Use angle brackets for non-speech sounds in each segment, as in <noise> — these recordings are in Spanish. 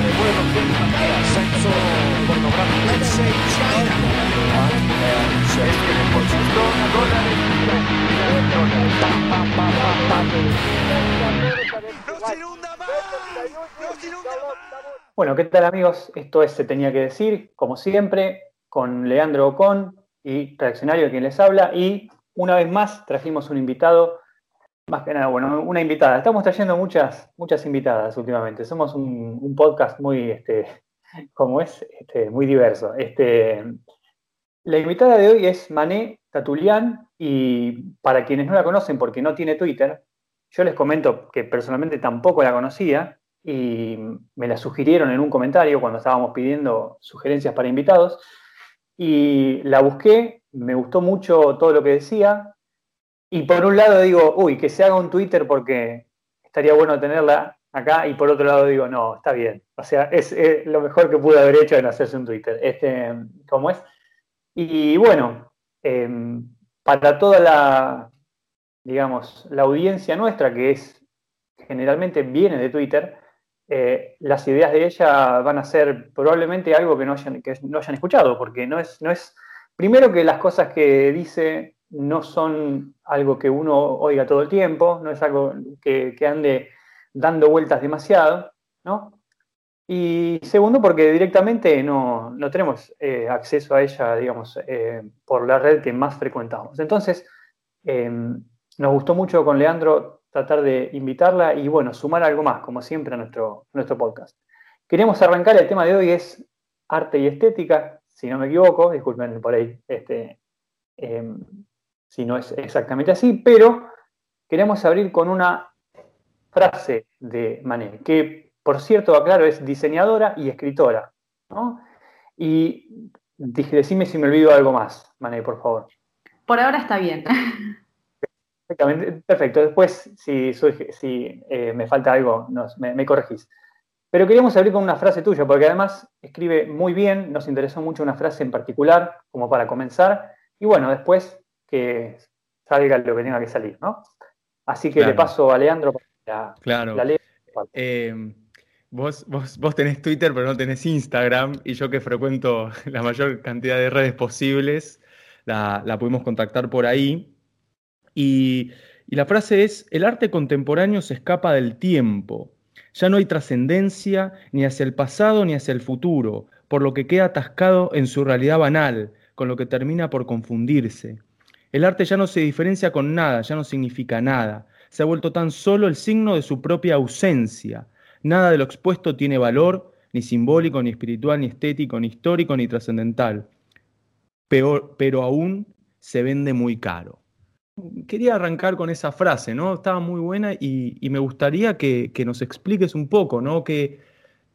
de vuelo el ascenso pornográfico. Let's say China. por dólares. Bueno, ¿qué tal amigos? Esto es Se Tenía que Decir, como siempre, con Leandro Ocon y Reaccionario quien les habla. Y una vez más trajimos un invitado, más que nada, bueno, una invitada. Estamos trayendo muchas, muchas invitadas últimamente. Somos un, podcast muy, este, como es, este, muy diverso. Este, la invitada de hoy es Mané Tatulian y para quienes no la conocen porque no tiene Twitter, yo les comento que personalmente tampoco la conocía y me la sugirieron en un comentario cuando estábamos pidiendo sugerencias para invitados y la busqué, me gustó mucho todo lo que decía y por un lado digo, uy, que se haga un Twitter porque estaría bueno tenerla acá y por otro lado digo, no, está bien, o sea, es, lo mejor que pude haber hecho en hacerse un Twitter, este, ¿cómo es? Y bueno, em, para toda la, digamos, la audiencia nuestra, que es generalmente viene de Twitter, eh, las ideas de ella van a ser probablemente algo que no hayan, que no hayan escuchado, porque no es, no es, primero que las cosas que dice no son algo que uno oiga todo el tiempo, no es algo que, ande dando vueltas demasiado, ¿no? Y segundo, porque directamente no, tenemos eh, acceso a ella, digamos, eh, por la red que más frecuentamos. Entonces, em, nos gustó mucho con Leandro tratar de invitarla y, bueno, sumar algo más, como siempre, a nuestro, nuestro podcast. Queremos arrancar, el tema de hoy es arte y estética, si no me equivoco, disculpen por ahí este, em, si no es exactamente así, pero queremos abrir con una frase de Manet, que por cierto, aclaro, es diseñadora y escritora. Y decime si me olvido algo más, Mané, por favor. Por ahora está bien. Perfecto. Después, si, si eh, me falta algo, me, corregís. Pero queríamos abrir con una frase tuya, porque además escribe muy bien, nos interesó mucho una frase en particular, como para comenzar, y bueno, después que salga lo que tenga que salir, ¿no? Así que le paso a Leandro para claro. la eh, vos, vos, vos tenés Twitter, pero no tenés Instagram, y yo que frecuento <laughs> la mayor cantidad de redes posibles, la, la pudimos contactar por ahí. Y, la frase es, el arte contemporáneo se escapa del tiempo. Ya no hay trascendencia ni hacia el pasado ni hacia el futuro, por lo que queda atascado en su realidad banal, con lo que termina por confundirse. El arte ya no se diferencia con nada, ya no significa nada. Se ha vuelto tan solo el signo de su propia ausencia. Nada de lo expuesto tiene valor, ni simbólico, ni espiritual, ni estético, ni histórico, ni trascendental. pero aún se vende muy caro quería arrancar con esa frase, ¿no? Estaba muy buena y, me gustaría que, nos expliques un poco, ¿no? Que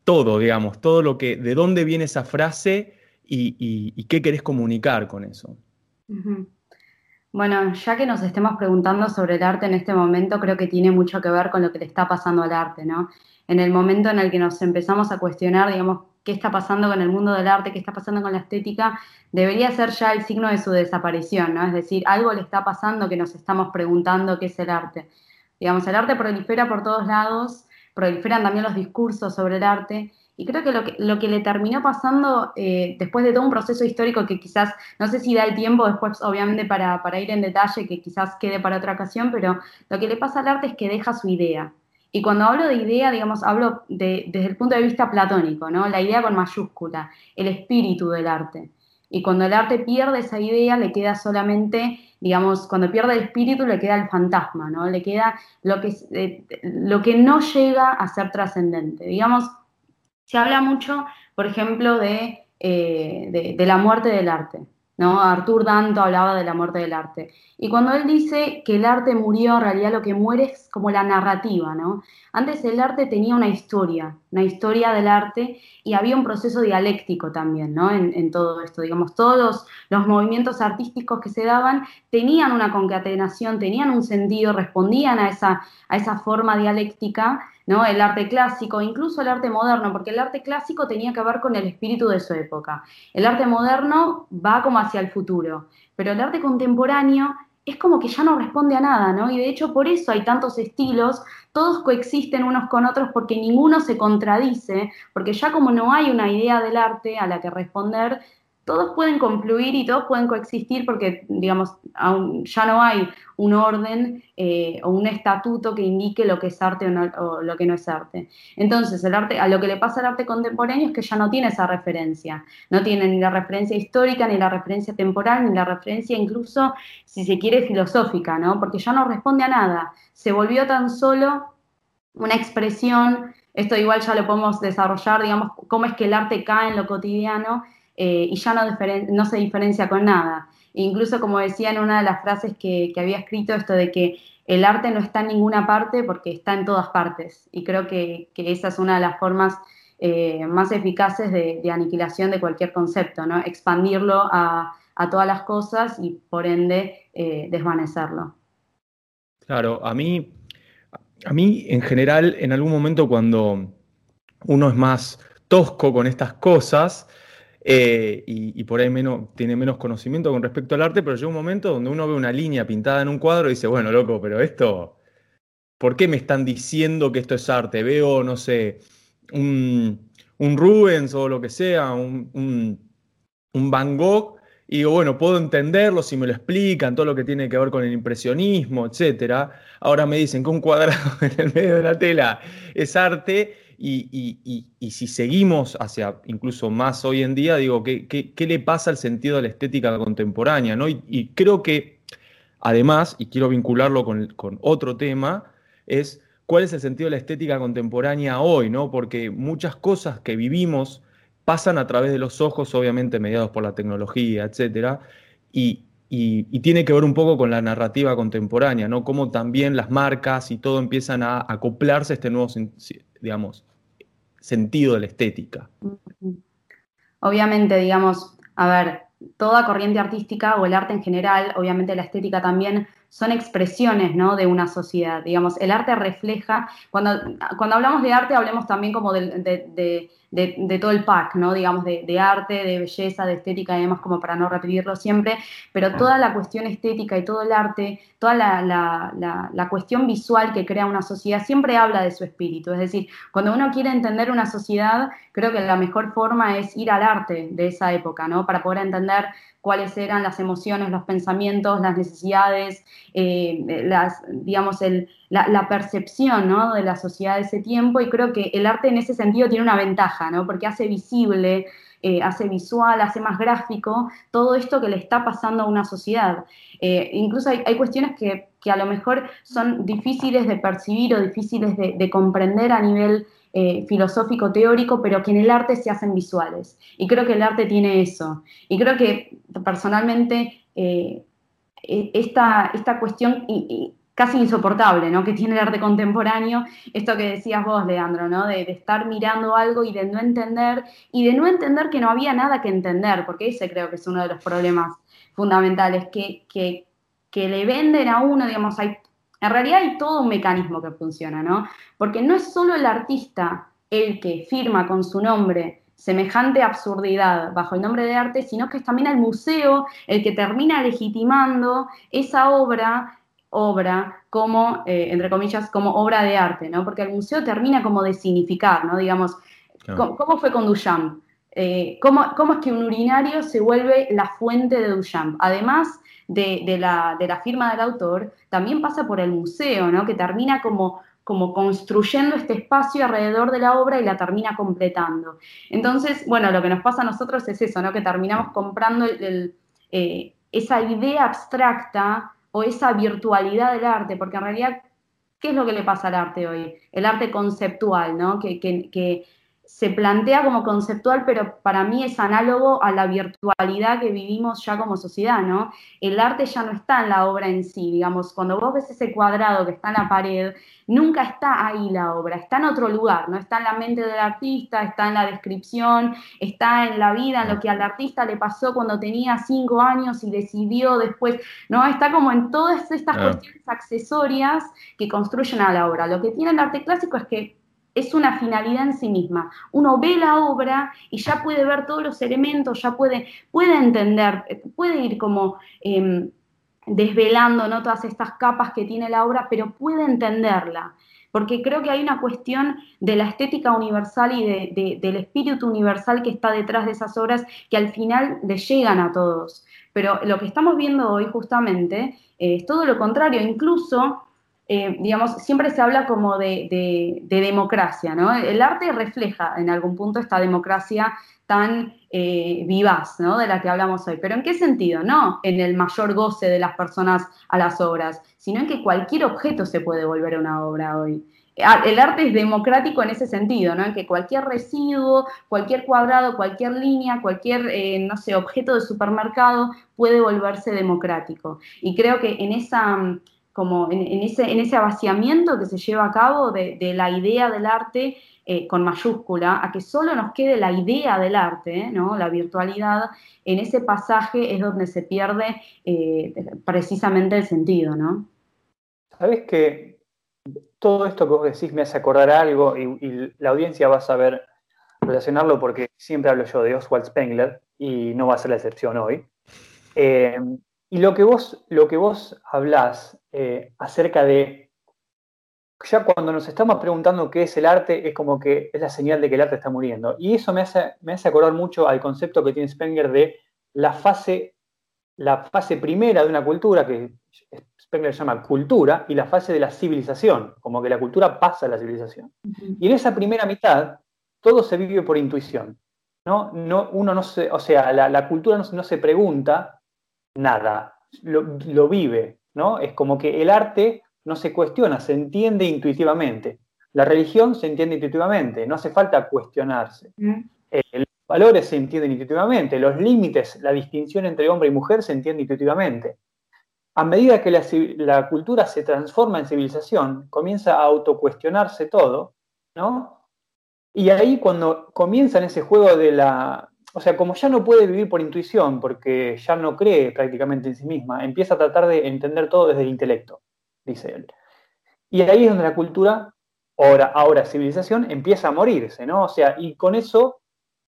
todo, digamos, todo lo que, de dónde viene esa frase y, qué querés comunicar con eso. Bueno, ya que nos estemos preguntando sobre el arte en este momento, creo que tiene mucho que ver con lo que le está pasando al arte, ¿no? En el momento en el que nos empezamos a cuestionar, digamos, qué está pasando con el mundo del arte, qué está pasando con la estética, debería ser ya el signo de su desaparición, ¿no? Es decir, algo le está pasando que nos estamos preguntando qué es el arte. Digamos, el arte prolifera por todos lados, proliferan también los discursos sobre el arte, y creo que lo que, lo que le terminó pasando eh, después de todo un proceso histórico que quizás, no sé si da el tiempo después, obviamente, para, para ir en detalle, que quizás quede para otra ocasión, pero lo que le pasa al arte es que deja su idea. Y cuando hablo de idea, digamos, hablo desde el punto de vista platónico, ¿no? La idea con mayúscula, el espíritu del arte. Y cuando el arte pierde esa idea, le queda solamente, digamos, cuando pierde el espíritu, le queda el fantasma, ¿no? Le queda lo que, eh, lo que no llega a ser trascendente. Digamos, se habla mucho, por ejemplo, de, eh, de la muerte del arte. ¿no? Arthur Danto hablaba de la muerte del arte. Y cuando él dice que el arte murió, en realidad lo que muere es como la narrativa, ¿no? Antes el arte tenía una historia, una historia del arte y había un proceso dialéctico también, ¿no? En, todo esto, digamos, todos los, movimientos artísticos que se daban tenían una concatenación, tenían un sentido, respondían a esa, a esa forma dialéctica ¿no? El arte clásico, incluso el arte moderno, porque el arte clásico tenía que ver con el espíritu de su época. El arte moderno va como hacia el futuro, pero el arte contemporáneo es como que ya no responde a nada, ¿no? Y de hecho por eso hay tantos estilos, todos coexisten unos con otros porque ninguno se contradice, porque ya como no hay una idea del arte a la que responder, todos pueden confluir y todos pueden coexistir porque, digamos, ya no hay un orden eh, o un estatuto que indique lo que es arte o, lo que no es arte. Entonces, el arte, a lo que le pasa al arte contemporáneo es que ya no tiene esa referencia. No tiene ni la referencia histórica, ni la referencia temporal, ni la referencia incluso, si se quiere, filosófica, ¿no? Porque ya no responde a nada. Se volvió tan solo una expresión, esto igual ya lo podemos desarrollar, digamos, cómo es que el arte cae en lo cotidiano eh, y ya no, se diferencia con nada. incluso como decía en una de las frases que, había escrito, esto de que el arte no está en ninguna parte porque está en todas partes. Y creo que, esa es una de las formas eh, más eficaces de, aniquilación de cualquier concepto, ¿no? expandirlo a, todas las cosas y por ende eh, desvanecerlo. Claro, a mí, a mí en general, en algún momento cuando uno es más tosco con estas cosas, eh, y, por ahí menos, tiene menos conocimiento con respecto al arte, pero llega un momento donde uno ve una línea pintada en un cuadro y dice, bueno, loco, pero esto, ¿por qué me están diciendo que esto es arte? Veo, no sé, un, Rubens o lo que sea, un, Van Gogh, y digo, bueno, puedo entenderlo si me lo explican, todo lo que tiene que ver con el impresionismo, etc. Ahora me dicen que un cuadrado <laughs> en el medio de la tela es arte y, si seguimos hacia incluso más hoy en día, digo, ¿qué, qué, le pasa al sentido de la estética contemporánea? ¿no? Y, creo que, además, y quiero vincularlo con, otro tema, es cuál es el sentido de la estética contemporánea hoy, ¿no? Porque muchas cosas que vivimos pasan a través de los ojos, obviamente mediados por la tecnología, etcétera, y, tiene que ver un poco con la narrativa contemporánea, ¿no? Cómo también las marcas y todo empiezan a acoplarse a este nuevo digamos, sentido de la estética. Obviamente, digamos, a ver, toda corriente artística o el arte en general, obviamente la estética también, son expresiones ¿no? de una sociedad. Digamos, el arte refleja, cuando, cuando hablamos de arte, hablemos también como de, de, todo el pack, ¿no? Digamos, de, arte, de belleza, de estética y demás, como para no repetirlo siempre, pero toda la cuestión estética y todo el arte, toda la, la, la, cuestión visual que crea una sociedad siempre habla de su espíritu. Es decir, cuando uno quiere entender una sociedad, creo que la mejor forma es ir al arte de esa época, ¿no? Para poder entender cuáles eran las emociones, los pensamientos, las necesidades, eh, las, digamos, la, percepción de la sociedad de ese tiempo y creo que el arte en ese sentido tiene una ventaja, ¿no? porque hace visible, eh, hace visual, hace más gráfico todo esto que le está pasando a una sociedad. Eh, incluso hay, cuestiones que, que, a lo mejor son difíciles de percibir o difíciles de comprender a nivel eh, filosófico teórico, pero que en el arte se hacen visuales. Y creo que el arte tiene eso. Y creo que personalmente eh, e, esta, esta cuestión casi insoportable ¿no? que tiene el arte contemporáneo, esto que decías vos, Leandro, ¿no? de, estar mirando algo y de no entender, y de no entender que no había nada que entender, porque ese creo que es uno de los problemas fundamentales, que, que, que le venden a uno, digamos, hay en realidad hay todo un mecanismo que funciona, ¿no? Porque no es solo el artista el que firma con su nombre semejante absurdidad bajo el nombre de arte, sino que es también el museo el que termina legitimando esa obra obra como, eh, entre comillas, como obra de arte, ¿no? Porque el museo termina como de significar, ¿no? Digamos, ¿cómo, fue con Duchamp? Eh, ¿cómo, ¿cómo, es que un urinario se vuelve la fuente de Duchamp? Además de, la, firma del autor, también pasa por el museo, ¿no? que termina como, como construyendo este espacio alrededor de la obra y la termina completando. Entonces, bueno, lo que nos pasa a nosotros es eso, ¿no? que terminamos comprando eh, esa idea abstracta o esa virtualidad del arte, porque en realidad, ¿qué es lo que le pasa al arte hoy? El arte conceptual, ¿no? que, que se plantea como conceptual, pero para mí es análogo a la virtualidad que vivimos ya como sociedad, ¿no? El arte ya no está en la obra en sí, digamos, cuando vos ves ese cuadrado que está en la pared, nunca está ahí la obra, está en otro lugar, no está en la mente del artista, está en la descripción, está en la vida, en lo que al artista le pasó cuando tenía cinco años y decidió después, ¿no? Está como en todas estas cuestiones accesorias que construyen a la obra. Lo que tiene el arte clásico es que es una finalidad en sí misma. Uno ve la obra y ya puede ver todos los elementos, ya puede, puede entender, puede ir como em, desvelando ¿no? todas estas capas que tiene la obra, pero puede entenderla. Porque creo que hay una cuestión de la estética universal y del espíritu universal que está detrás de esas obras que al final le llegan a todos. Pero lo que estamos viendo hoy justamente eh, es todo lo contrario, incluso eh, digamos, siempre se habla como de, democracia, ¿no? El arte refleja en algún punto esta democracia tan eh, vivaz, ¿no? De la que hablamos hoy. Pero ¿en qué sentido? No en el mayor goce de las personas a las obras, sino en que cualquier objeto se puede volver una obra hoy. Ah, el arte es democrático en ese sentido, ¿no? En que cualquier residuo, cualquier cuadrado, cualquier línea, cualquier, eh, no sé, objeto de supermercado puede volverse democrático. Y creo que en esa como en, ese, en ese vaciamiento que se lleva a cabo de, la idea del arte eh, con mayúscula, a que solo nos quede la idea del arte, ¿no? la virtualidad, en ese pasaje es donde se pierde eh, precisamente el sentido. ¿no? Sabes que todo esto que vos decís me hace acordar algo y, la audiencia va a saber relacionarlo porque siempre hablo yo de Oswald Spengler y no va a ser la excepción hoy. Eh, y lo que vos, lo que vos hablás eh, acerca de, ya cuando nos estamos preguntando qué es el arte, es como que es la señal de que el arte está muriendo. Y eso me hace, me hace acordar mucho al concepto que tiene Spengler de la fase, la fase primera de una cultura, que Spengler llama cultura, y la fase de la civilización, como que la cultura pasa a la civilización. Y en esa primera mitad, todo se vive por intuición. ¿no? No, uno no se, o sea, la, cultura no, no se pregunta nada, lo, vive, ¿no? Es como que el arte no se cuestiona, se entiende intuitivamente. La religión se entiende intuitivamente, no hace falta cuestionarse. Mm. Eh, los valores se entienden intuitivamente, los límites, la distinción entre hombre y mujer se entiende intuitivamente. A medida que la, la cultura se transforma en civilización, comienza a autocuestionarse todo, ¿no? Y ahí cuando comienza en ese juego de la, o sea, como ya no puede vivir por intuición, porque ya no cree prácticamente en sí misma, empieza a tratar de entender todo desde el intelecto, dice él. Y ahí es donde la cultura, ahora, ahora civilización, empieza a morirse, ¿no? O sea, y con eso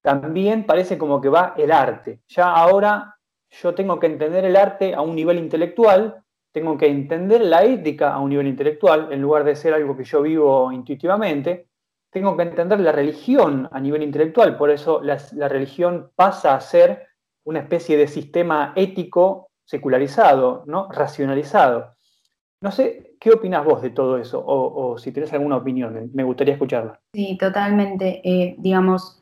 también parece como que va el arte. Ya ahora yo tengo que entender el arte a un nivel intelectual, tengo que entender la ética a un nivel intelectual, en lugar de ser algo que yo vivo intuitivamente, tengo que entender la religión a nivel intelectual, por eso la, religión pasa a ser una especie de sistema ético secularizado, ¿no? racionalizado. No sé, ¿qué opinas vos de todo eso? O, si tienes alguna opinión, me gustaría escucharla. Sí, totalmente. Eh, digamos,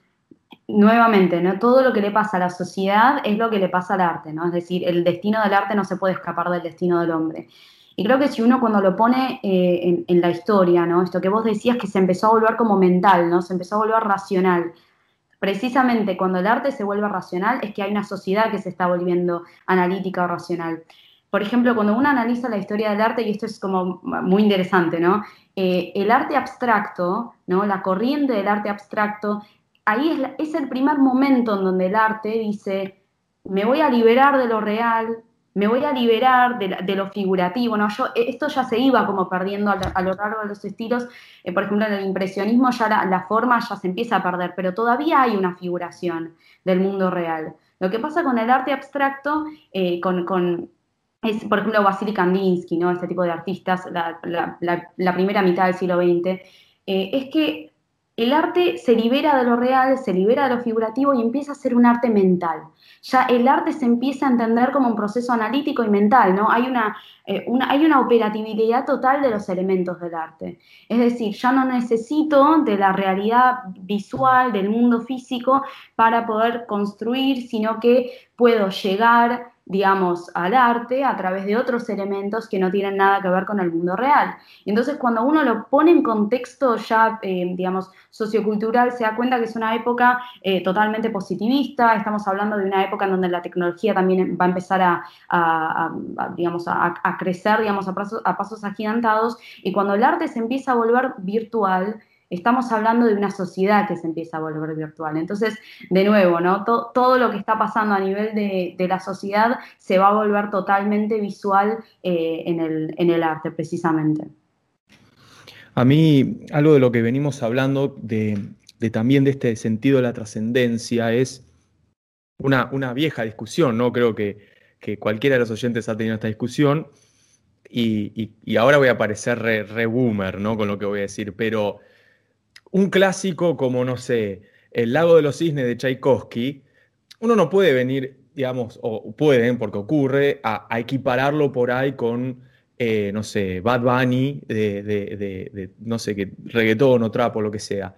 nuevamente, ¿no? Todo lo que le pasa a la sociedad es lo que le pasa al arte, ¿no? Es decir, el destino del arte no se puede escapar del destino del hombre. Y creo que si uno cuando lo pone eh, en, la historia, ¿no? Esto que vos decías que se empezó a volver como mental, ¿no? Se empezó a volver racional. Precisamente cuando el arte se vuelve racional es que hay una sociedad que se está volviendo analítica o racional. Por ejemplo, cuando uno analiza la historia del arte, y esto es como muy interesante, ¿no? Eh, el arte abstracto, ¿no? La corriente del arte abstracto, ahí es, es el primer momento en donde el arte dice, me voy a liberar de lo real, me voy a liberar de, lo figurativo, ¿no? Yo, e, esto ya se iba como perdiendo a, lo largo de los estilos, eh, por ejemplo, en el impresionismo ya la, forma ya se empieza a perder, pero todavía hay una figuración del mundo real. Lo que pasa con el arte abstracto, eh, con, es, por ejemplo, Vasily Kandinsky, ¿no? Este tipo de artistas, la, primera mitad del siglo XX, eh, es que el arte se libera de lo real, se libera de lo figurativo y empieza a ser un arte mental. Ya el arte se empieza a entender como un proceso analítico y mental, ¿no? Hay una, eh, hay una operatividad total de los elementos del arte. Es decir, ya no necesito de la realidad visual, del mundo físico, para poder construir, sino que puedo llegar digamos, al arte a través de otros elementos que no tienen nada que ver con el mundo real. Entonces cuando uno lo pone en contexto ya, eh, digamos, sociocultural, se da cuenta que es una época eh, totalmente positivista, estamos hablando de una época en donde la tecnología también va a empezar a, digamos, a, crecer, digamos, a pasos, a pasos agigantados, y cuando el arte se empieza a volver virtual, estamos hablando de una sociedad que se empieza a volver virtual. Entonces, de nuevo, ¿no? todo lo que está pasando a nivel de, la sociedad se va a volver totalmente visual eh, en, el, arte, precisamente. A mí, algo de lo que venimos hablando de, también de este sentido de la trascendencia es una, una, vieja discusión, ¿no? Creo que, cualquiera de los oyentes ha tenido esta discusión, y, ahora voy a parecer re, boomer, ¿no? Con lo que voy a decir, pero un clásico como, no sé, El lago de los cisnes de Tchaikovsky, uno no puede venir, digamos, o pueden, porque ocurre, a, equipararlo por ahí con, eh, no sé, Bad Bunny, de, no sé, qué, reggaetón o trapo, lo que sea.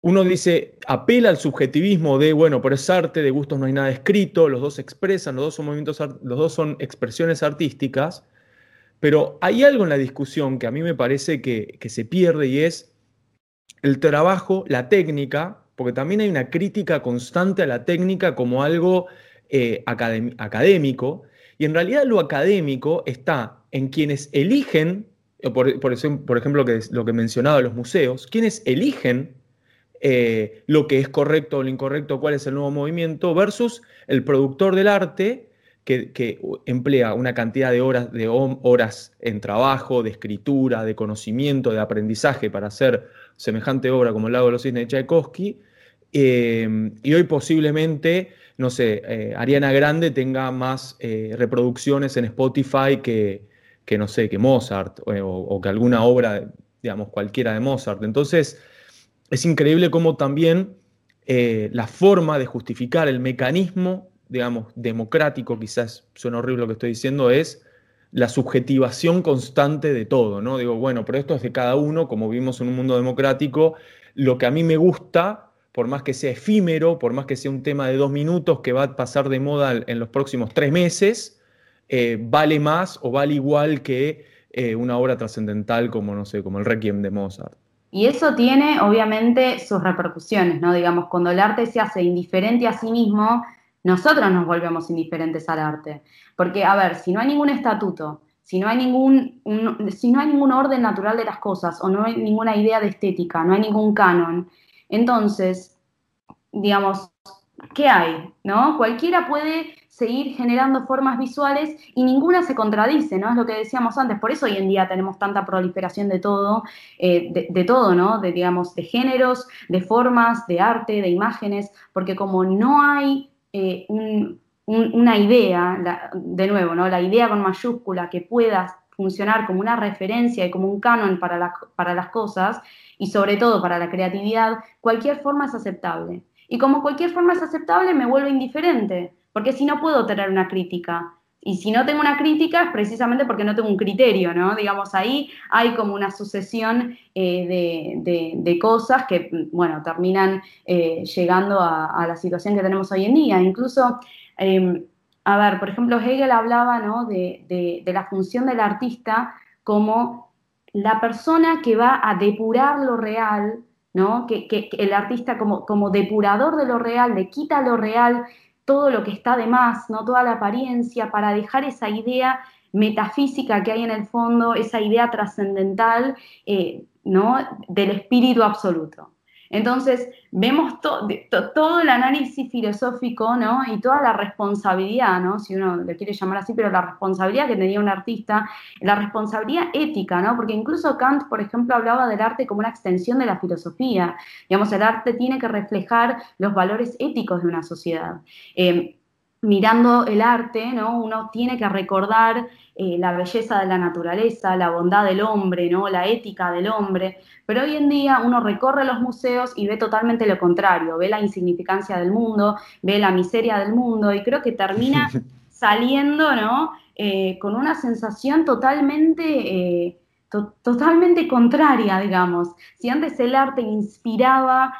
Uno dice, apela al subjetivismo de, bueno, pero es arte, de gustos no hay nada escrito, los dos expresan, los dos son movimientos, los dos son expresiones artísticas, pero hay algo en la discusión que a mí me parece que, se pierde y es el trabajo, la técnica, porque también hay una crítica constante a la técnica como algo eh, académico, y en realidad lo académico está en quienes eligen, por, por, ejemplo que lo que mencionaba los museos, quienes eligen eh, lo que es correcto o lo incorrecto, cuál es el nuevo movimiento, versus el productor del arte que, emplea una cantidad de horas, de horas en trabajo, de escritura, de conocimiento, de aprendizaje para hacer semejante obra como El lago de los cisnes de Tchaikovsky. Eh, y hoy posiblemente, no sé, eh, Ariana Grande tenga más eh, reproducciones en Spotify que, que, no sé, que Mozart o, que alguna obra, digamos, cualquiera de Mozart. Entonces, es increíble cómo también la forma de justificar el mecanismo digamos, democrático, quizás suena horrible lo que estoy diciendo, es la subjetivación constante de todo, ¿no? Digo, bueno, pero esto es de cada uno, como vivimos en un mundo democrático, lo que a mí me gusta, por más que sea efímero, por más que sea un tema de dos minutos que va a pasar de moda en los próximos tres meses, eh, vale más o vale igual que eh, una obra trascendental como, no sé, como el Requiem de Mozart. Y eso tiene, obviamente, sus repercusiones, ¿no? Digamos, cuando el arte se hace indiferente a sí mismo, nosotros nos volvemos indiferentes al arte. Porque, a ver, si no hay ningún estatuto, si no hay ningún, si no hay ningún orden natural de las cosas o no hay ninguna idea de estética, no hay ningún canon, entonces, digamos, ¿qué hay? ¿No? Cualquiera puede seguir generando formas visuales y ninguna se contradice, ¿no? Es lo que decíamos antes. Por eso hoy en día tenemos tanta proliferación de todo, eh, de, de, todo, ¿no? De, digamos, de géneros, de formas, de arte, de imágenes, porque como no hay eh, una idea, de nuevo, ¿no? la idea con mayúscula que pueda funcionar como una referencia y como un canon para, para las cosas y sobre todo para la creatividad, cualquier forma es aceptable. Y como cualquier forma es aceptable, me vuelve indiferente, porque si no puedo tener una crítica, y si no tengo una crítica es precisamente porque no tengo un criterio, ¿no? Digamos, ahí hay como una sucesión eh, de, cosas que, bueno, terminan eh, llegando a, la situación que tenemos hoy en día. Incluso, em, a ver, por ejemplo, Hegel hablaba, ¿no? De, la función del artista como la persona que va a depurar lo real, ¿no? Que, que el artista como, como depurador de lo real, le quita lo real todo lo que está de más, ¿no? toda la apariencia, para dejar esa idea metafísica que hay en el fondo, esa idea trascendental eh, ¿no? del espíritu absoluto. Entonces, vemos todo el análisis filosófico ¿no? y toda la responsabilidad, ¿no? si uno le quiere llamar así, pero la responsabilidad que tenía un artista, la responsabilidad ética, ¿no? porque incluso Kant, por ejemplo, hablaba del arte como una extensión de la filosofía. Digamos, el arte tiene que reflejar los valores éticos de una sociedad. Eh, mirando el arte, ¿no? uno tiene que recordar eh, la belleza de la naturaleza, la bondad del hombre, ¿no? la ética del hombre, pero hoy en día uno recorre los museos y ve totalmente lo contrario, ve la insignificancia del mundo, ve la miseria del mundo y creo que termina <laughs> saliendo ¿no? Eh, con una sensación totalmente... Eh, totalmente contraria, digamos. Si antes el arte inspiraba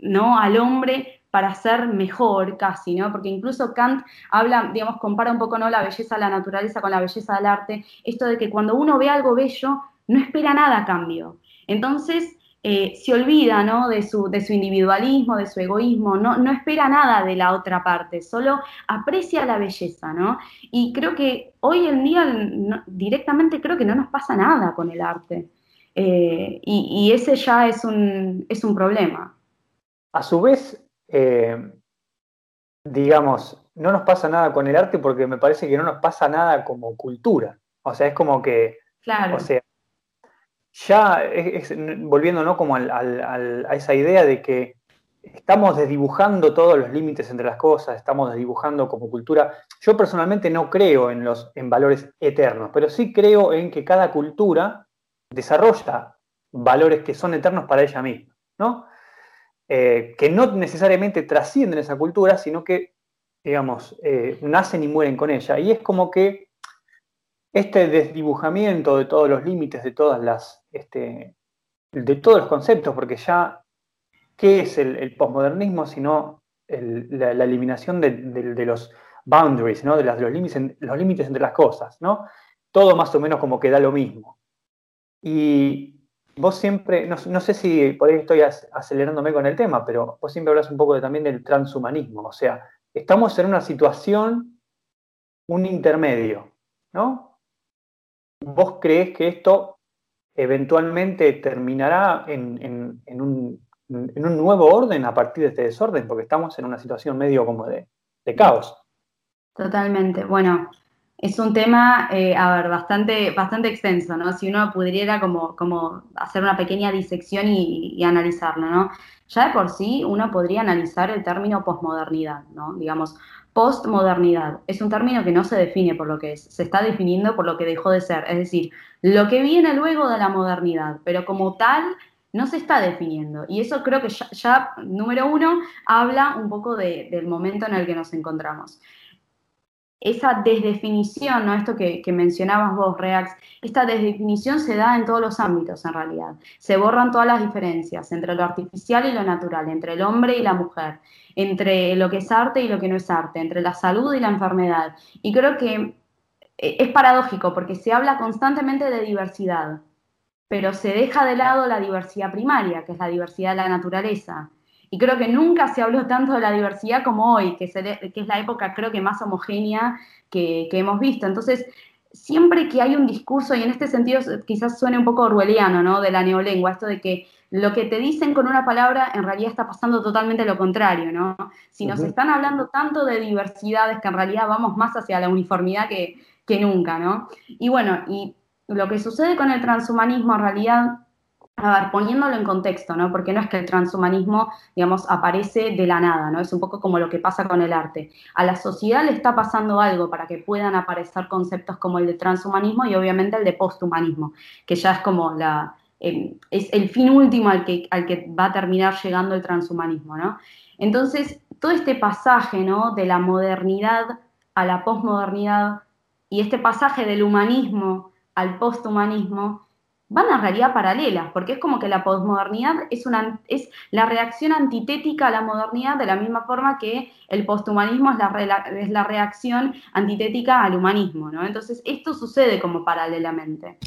¿no? al hombre para ser mejor casi, ¿no? Porque incluso Kant habla, digamos, compara un poco, ¿no? La belleza de la naturaleza con la belleza del arte, esto de que cuando uno ve algo bello, no espera nada a cambio. Entonces, eh, se olvida, ¿no? De su, de su individualismo, de su egoísmo, no, no espera nada de la otra parte, solo aprecia la belleza, ¿no? Y creo que hoy en día directamente creo que no nos pasa nada con el arte. Eh, y, y, ese ya es un, es un problema. A su vez, eh, digamos, no nos pasa nada con el arte porque me parece que no nos pasa nada como cultura. O sea, es como que, claro. o sea, ya volviendo ¿no? como a esa idea de que estamos desdibujando todos los límites entre las cosas, estamos desdibujando como cultura. Yo personalmente no creo en los en valores eternos, pero sí creo en que cada cultura desarrolla valores que son eternos para ella misma, ¿no? Eh, que no necesariamente trascienden esa cultura, sino que, digamos, eh, nacen y mueren con ella. Y es como que este desdibujamiento de todos los límites, de todas las, este, de todos los conceptos, porque ya ¿Qué es el, posmodernismo sino la, eliminación de, los boundaries, ¿no? de, los, límites, los límites entre las cosas? ¿no? Todo más o menos como que da lo mismo. Y vos siempre, no, sé si por ahí estoy acelerándome con el tema, pero vos siempre hablas un poco también del transhumanismo. O sea, estamos en una situación, un intermedio, ¿no? ¿Vos crees que esto eventualmente terminará en un en un nuevo orden a partir de este desorden, porque estamos en una situación medio como de, caos. Totalmente. Bueno, es un tema, eh, a ver, bastante, bastante extenso, ¿no? Si uno pudiera como, como hacer una pequeña disección y, analizarlo, ¿no? Ya de por sí uno podría analizar el término posmodernidad, ¿no? Digamos, postmodernidad. Es un término que no se define por lo que es, se está definiendo por lo que dejó de ser, es decir, lo que viene luego de la modernidad, pero como tal no se está definiendo. Y eso creo que ya, número uno, habla un poco del momento en el que nos encontramos. Esa desdefinición, ¿no? esto que, mencionabas vos, Reax, esta desdefinición se da en todos los ámbitos en realidad. Se borran todas las diferencias entre lo artificial y lo natural, entre el hombre y la mujer, entre lo que es arte y lo que no es arte, entre la salud y la enfermedad. Y creo que eh, es paradójico porque se habla constantemente de diversidad, pero se deja de lado la diversidad primaria, que es la diversidad de la naturaleza. Y creo que nunca se habló tanto de la diversidad como hoy, que, es la época creo que más homogénea que, hemos visto. Entonces, siempre que hay un discurso, y en este sentido quizás suene un poco orwelliano, ¿no? De la neolengua, esto de que lo que te dicen con una palabra en realidad está pasando totalmente lo contrario, ¿no? Si nos están hablando tanto de diversidades que en realidad vamos más hacia la uniformidad que, que nunca, ¿no? Y bueno, y lo que sucede con el transhumanismo en realidad, a ver, poniéndolo en contexto, ¿no? Porque no es que el transhumanismo, digamos, aparece de la nada, ¿no? Es un poco como lo que pasa con el arte. A la sociedad le está pasando algo para que puedan aparecer conceptos como el de transhumanismo y obviamente el de posthumanismo, que ya es como la, eh, es el fin último al que, al que va a terminar llegando el transhumanismo, ¿no? Entonces, todo este pasaje, ¿no? De la modernidad a la posmodernidad y este pasaje del humanismo al posthumanismo van a realidad paralelas, porque es como que la posmodernidad es, una, es la reacción antitética a la modernidad de la misma forma que el posthumanismo es la, es la reacción antitética al humanismo, ¿no? Entonces, esto sucede como paralelamente.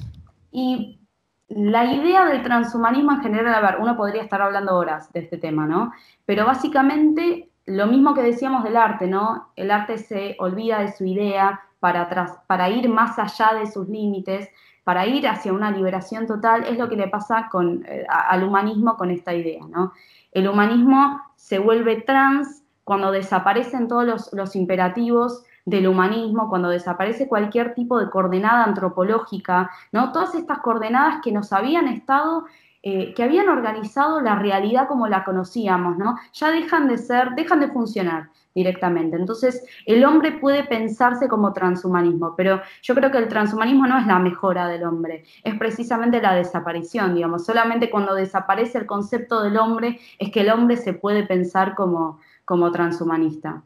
Y la idea del transhumanismo en general, a ver, uno podría estar hablando horas de este tema, ¿no? Pero básicamente lo mismo que decíamos del arte, ¿no? El arte se olvida de su idea, para, para ir más allá de sus límites, para ir hacia una liberación total, es lo que le pasa eh, al humanismo con esta idea. ¿no? El humanismo se vuelve trans cuando desaparecen todos los, los imperativos del humanismo, cuando desaparece cualquier tipo de coordenada antropológica, ¿no? Todas estas coordenadas que nos habían estado, eh, que habían organizado la realidad como la conocíamos, ¿no? Ya dejan de ser, dejan de funcionar directamente. Entonces, el hombre puede pensarse como transhumanismo, pero yo creo que el transhumanismo no es la mejora del hombre, es precisamente la desaparición, digamos. Solamente cuando desaparece el concepto del hombre es que el hombre se puede pensar como, como transhumanista.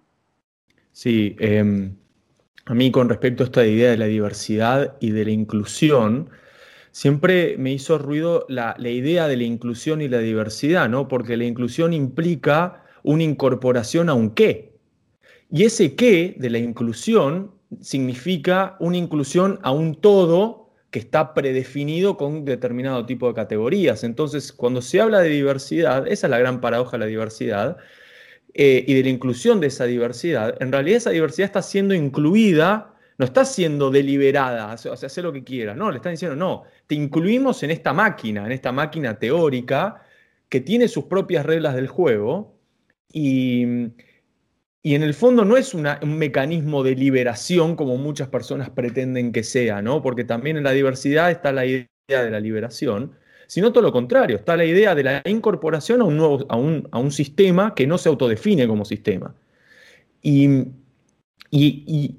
Sí, em, a mí con respecto a esta idea de la diversidad y de la inclusión, siempre me hizo ruido la, la idea de la inclusión y la diversidad, ¿no? Porque la inclusión implica una incorporación a un qué, y ese qué de la inclusión significa una inclusión a un todo que está predefinido con determinado tipo de categorías. Entonces, cuando se habla de diversidad, esa es la gran paradoja de la diversidad, eh, y de la inclusión de esa diversidad, en realidad esa diversidad está siendo incluida, no está siendo deliberada, o sea, hacer lo que quiera, no, le están diciendo, no, te incluimos en esta máquina, en esta máquina teórica que tiene sus propias reglas del juego, y, y en el fondo no es un mecanismo de liberación como muchas personas pretenden que sea, ¿no? Porque también en la diversidad está la idea de la liberación, sino todo lo contrario. Está la idea de la incorporación a un, nuevo, a un, a un sistema que no se autodefine como sistema. Y, y,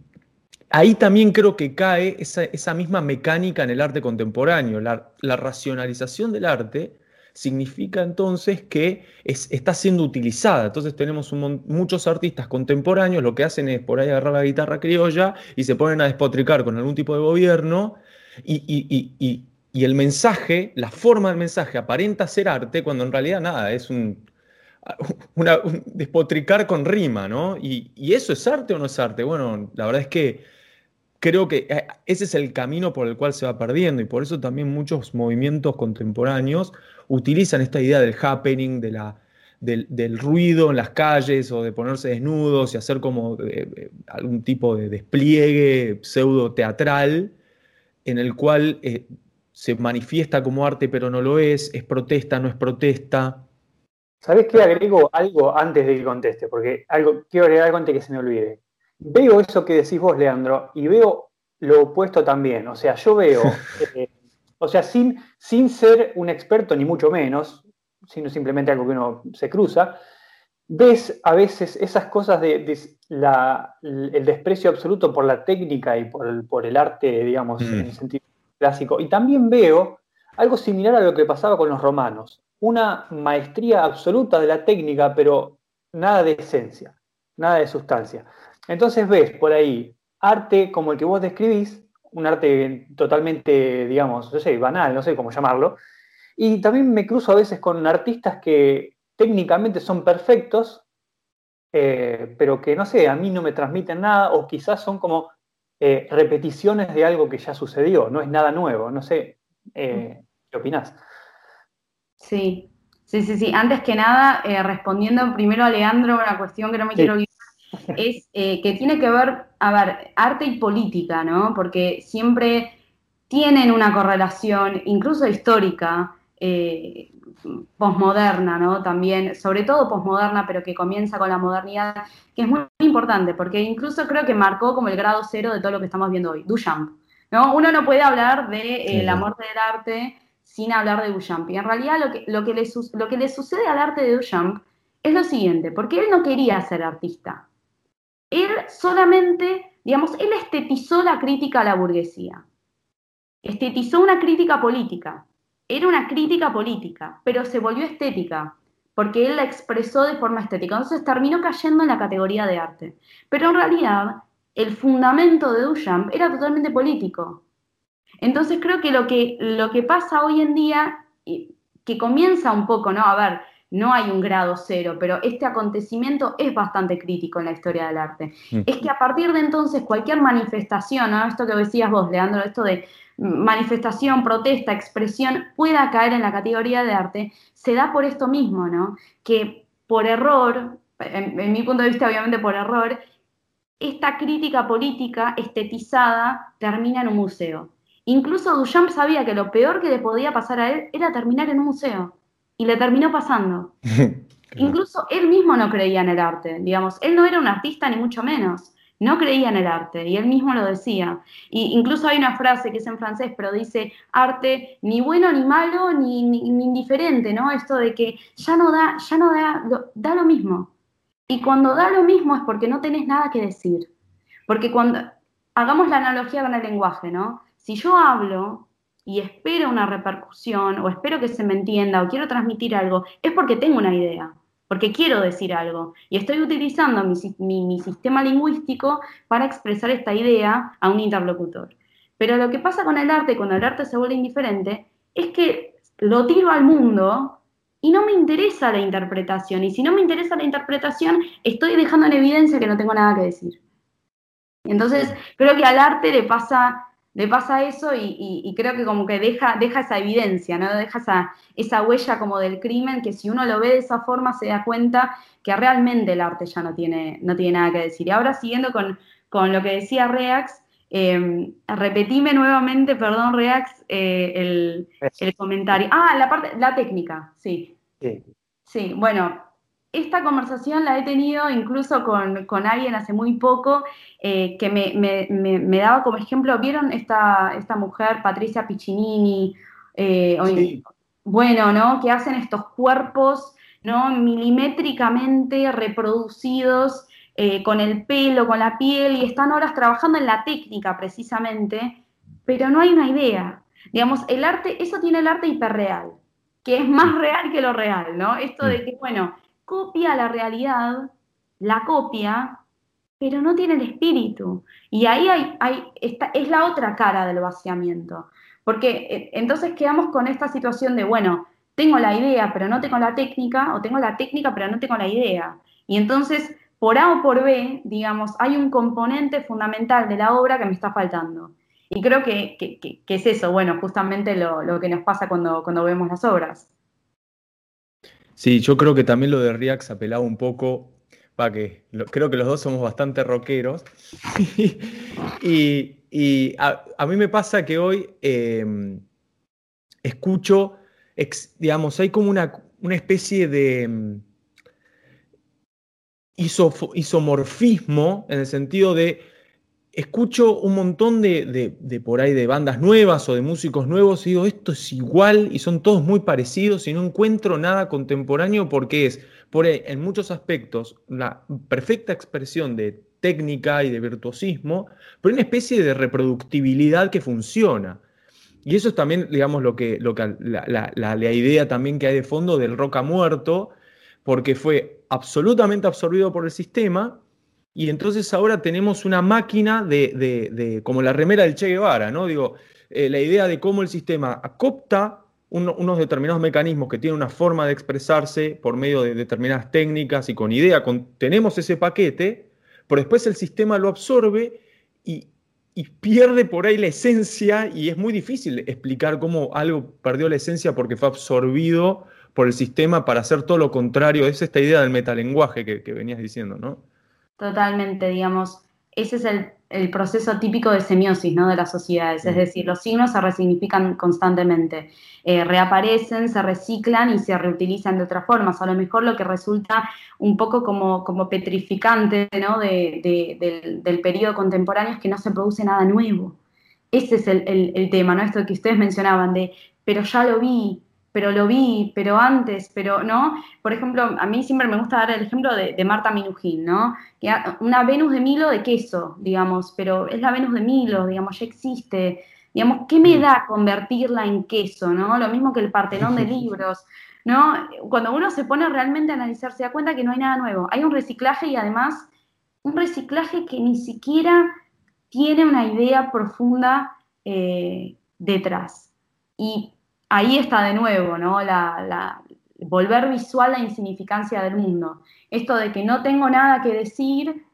ahí también creo que cae esa, misma mecánica en el arte contemporáneo. La, racionalización del arte significa entonces que está siendo utilizada. Entonces tenemos muchos artistas contemporáneos, lo que hacen es por ahí agarrar la guitarra criolla y se ponen a despotricar con algún tipo de gobierno y, el mensaje, la forma del mensaje aparenta ser arte cuando en realidad nada, es un, <laughs> despotricar con rima, ¿no? Y, eso es arte o no es arte? Bueno, la verdad es que creo que eh, ese es el camino por el cual se va perdiendo y por eso también muchos movimientos contemporáneos utilizan esta idea del happening, de la, del, ruido en las calles o de ponerse desnudos y hacer como eh, eh, algún tipo de despliegue pseudo teatral en el cual se manifiesta como arte pero no lo es, es protesta, no es protesta. ¿Sabes qué? Agrego algo antes de que conteste, porque algo, quiero agregar algo antes de que se me olvide. Veo eso que decís vos, Leandro, y veo lo opuesto también. O sea, yo veo, <laughs> eh, o sea, sin, sin ser un experto, ni mucho menos, sino simplemente algo que uno se cruza, ves a veces esas cosas de, el desprecio absoluto por la técnica y por el, por el arte, digamos, en el mm. sentido clásico. Y también veo algo similar a lo que pasaba con los romanos una maestría absoluta de la técnica, pero nada de esencia, nada de sustancia. Entonces ves por ahí arte como el que vos describís, un arte totalmente, digamos, no sé, banal, no sé cómo llamarlo, y también me cruzo a veces con artistas que técnicamente son perfectos, eh, pero que, no sé, a mí no me transmiten nada, o quizás son como eh, repeticiones de algo que ya sucedió, no es nada nuevo, no sé, eh, ¿qué opinás? Sí, sí, sí, sí. Antes que nada, respondiendo primero a Leandro, una cuestión que no me quiero olvidar, es eh, que tiene que ver, a ver, arte y política, ¿no? Porque siempre tienen una correlación, incluso histórica, eh, posmoderna, ¿no? También, sobre todo posmoderna, pero que comienza con la modernidad, que es muy, importante, porque incluso creo que marcó como el grado cero de todo lo que estamos viendo hoy, Duchamp. ¿no? Uno no puede hablar de la muerte del arte sin hablar de Duchamp. Y en realidad lo que, lo que, le, lo que le sucede al arte de Duchamp es lo siguiente, porque él no quería ser artista. Él solamente, digamos, él estetizó la crítica a la burguesía. Estetizó una crítica política. Era una crítica política, pero se volvió estética, porque él la expresó de forma estética. Entonces terminó cayendo en la categoría de arte. Pero en realidad, el fundamento de Duchamp era totalmente político. Entonces creo que lo que, lo que pasa hoy en día, que comienza un poco, ¿no? A ver, no hay un grado cero, pero este acontecimiento es bastante crítico en la historia del arte. Mm. Es que a partir de entonces cualquier manifestación, ¿no? esto que decías vos, Leandro, esto de manifestación, protesta, expresión, pueda caer en la categoría de arte, se da por esto mismo, ¿no? Que por error, en mi punto de vista obviamente por error, esta crítica política estetizada termina en un museo. Incluso Duchamp sabía que lo peor que le podía pasar a él era terminar en un museo. Y le terminó pasando. <laughs> Incluso él mismo no creía en el arte. Digamos, él no era un artista ni mucho menos. No creía en el arte y él mismo lo decía. Y incluso hay una frase que es en francés, pero dice arte ni bueno ni malo ni, indiferente, ¿no? Esto de que ya no da, ya no da, da lo mismo. Y cuando da lo mismo es porque no tenés nada que decir. Porque cuando hagamos la analogía con el lenguaje, ¿no? Si yo hablo y espero una repercusión o espero que se me entienda o quiero transmitir algo, es porque tengo una idea, porque quiero decir algo y estoy utilizando mi, sistema lingüístico para expresar esta idea a un interlocutor. Pero lo que pasa con el arte, cuando el arte se vuelve indiferente, es que lo tiro al mundo y no me interesa la interpretación. Y si no me interesa la interpretación, estoy dejando en evidencia que no tengo nada que decir. Entonces, creo que al arte le pasa le pasa eso y, creo que como que deja, deja esa evidencia, ¿no? Deja esa, esa huella como del crimen, que si uno lo ve de esa forma se da cuenta que realmente el arte ya no tiene, no tiene nada que decir. Y ahora siguiendo con, lo que decía Reax, eh, repetime nuevamente, perdón, Reax, eh, el, comentario. Ah, la parte, la técnica, sí. Sí, sí bueno, esta conversación la he tenido incluso con, alguien hace muy poco eh, que me, daba como ejemplo, ¿vieron esta, esta mujer, Patricia Piccinini? Eh, bueno, ¿no? Que hacen estos cuerpos, ¿no? Milimétricamente reproducidos eh, con el pelo, con la piel, y están horas trabajando en la técnica precisamente, pero no hay una idea. Digamos, el arte, eso tiene el arte hiperreal, que es más real que lo real, ¿no? Esto de mm. que, bueno, copia la realidad, la copia, pero no tiene el espíritu. Y ahí hay, es la otra cara del vaciamiento. Porque eh, entonces quedamos con esta situación de, bueno, tengo la idea, pero no tengo la técnica, o tengo la técnica, pero no tengo la idea. Y entonces, por A o por B, digamos, hay un componente fundamental de la obra que me está faltando. Y creo que, es eso, bueno, justamente lo, que nos pasa cuando, cuando vemos las obras. Sí, yo creo que también lo de Riax apelaba un poco, para que creo que los dos somos bastante rockeros. <laughs> y, y a, mí me pasa que hoy em, escucho, digamos, hay como una, una especie de em, isomorfismo en el sentido de escucho un montón de, de, por ahí de bandas nuevas o de músicos nuevos y digo, esto es igual y son todos muy parecidos y no encuentro nada contemporáneo porque es, por ahí, en muchos aspectos, la perfecta expresión de técnica y de virtuosismo, pero una especie de reproductibilidad que funciona. Y eso es también, digamos, lo que, lo que la, idea también que hay de fondo del rock muerto, porque fue absolutamente absorbido por el sistema, y entonces ahora tenemos una máquina de, como la remera del Che Guevara, ¿no? Digo, eh, la idea de cómo el sistema acopta unos determinados mecanismos que tienen una forma de expresarse por medio de determinadas técnicas y con idea, tenemos ese paquete, pero después el sistema lo absorbe y, pierde por ahí la esencia y es muy difícil explicar cómo algo perdió la esencia porque fue absorbido por el sistema para hacer todo lo contrario. Es esta idea del metalenguaje que, que venías diciendo, ¿no? Totalmente, digamos, ese es el el proceso típico de semiosis ¿no? de las sociedades, es decir, los signos se resignifican constantemente, eh, reaparecen, se reciclan y se reutilizan de otras formas. A lo mejor lo que resulta un poco como, como petrificante ¿no? del, del, periodo contemporáneo es que no se produce nada nuevo. Ese es el, el, el tema, ¿no? Esto que ustedes mencionaban de, pero ya lo vi, pero lo vi, pero antes, pero no. Por ejemplo, a mí siempre me gusta dar el ejemplo de, Marta Minujín, ¿no? Una Venus de Milo de queso, digamos, pero es la Venus de Milo, digamos, ya existe. Digamos, ¿qué me mm. da convertirla en queso, no? Lo mismo que el Partenón de <laughs> libros, ¿no? Cuando uno se pone realmente a analizar, se da cuenta que no hay nada nuevo. Hay un reciclaje y además un reciclaje que ni siquiera tiene una idea profunda eh, detrás. Y ahí está de nuevo, ¿no? La, volver visual la insignificancia del mundo. Esto de que no tengo nada que decir,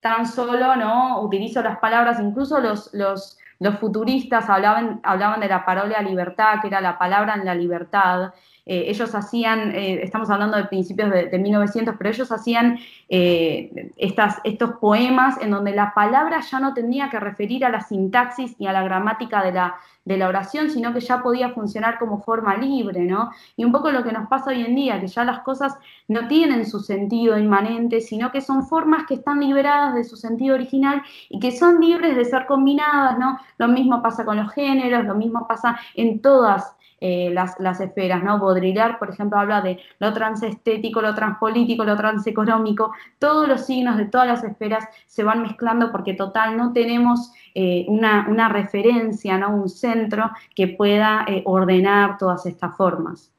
tan solo, ¿no? Utilizo las palabras, incluso los, los, los futuristas hablaban, hablaban de la parola libertad, que era la palabra en la libertad, eh, ellos hacían, eh, estamos hablando de principios de, 1900, pero ellos hacían eh, estos poemas en donde la palabra ya no tenía que referir a la sintaxis y a la gramática de la, de la oración, sino que ya podía funcionar como forma libre, ¿no? Y un poco lo que nos pasa hoy en día, que ya las cosas no tienen su sentido inmanente, sino que son formas que están liberadas de su sentido original y que son libres de ser combinadas, ¿no? Lo mismo pasa con los géneros, lo mismo pasa en todas eh, las, las, esferas, ¿no? Baudrillard, por ejemplo, habla de lo transestético, lo transpolítico, lo transeconómico, todos los signos de todas las esferas se van mezclando porque total no tenemos eh, una, referencia, ¿no? Un centro que pueda eh, ordenar todas estas formas.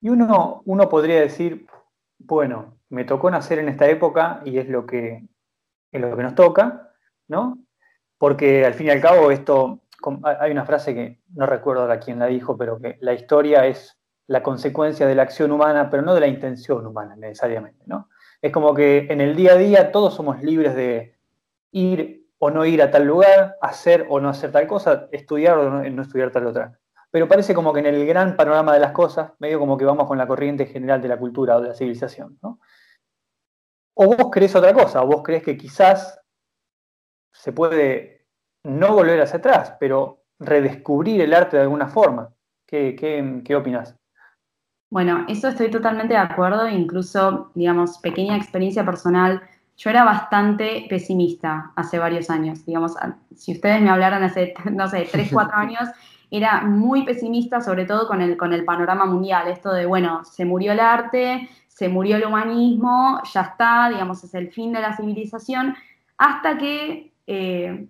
Y uno, uno podría decir, bueno, me tocó nacer en esta época y es lo que, es lo que nos toca, ¿no? Porque al fin y al cabo esto hay una frase que no recuerdo ahora quién la dijo, pero que la historia es la consecuencia de la acción humana, pero no de la intención humana necesariamente, ¿no? Es como que en el día a día todos somos libres de ir o no ir a tal lugar, hacer o no hacer tal cosa, estudiar o no, estudiar tal otra. Pero parece como que en el gran panorama de las cosas, medio como que vamos con la corriente general de la cultura o de la civilización, ¿no? O vos crees otra cosa, o vos crees que quizás se puede no volver hacia atrás, pero redescubrir el arte de alguna forma. ¿Qué, qué, opinas? Bueno, eso estoy totalmente de acuerdo, incluso, digamos, pequeña experiencia personal. Yo era bastante pesimista hace varios años, digamos, si ustedes me hablaran hace, <laughs> no sé, 3, 4 <laughs> años, era muy pesimista, sobre todo con el, con el panorama mundial, esto de, bueno, se murió el arte, se murió el humanismo, ya está, digamos, es el fin de la civilización, hasta que eh,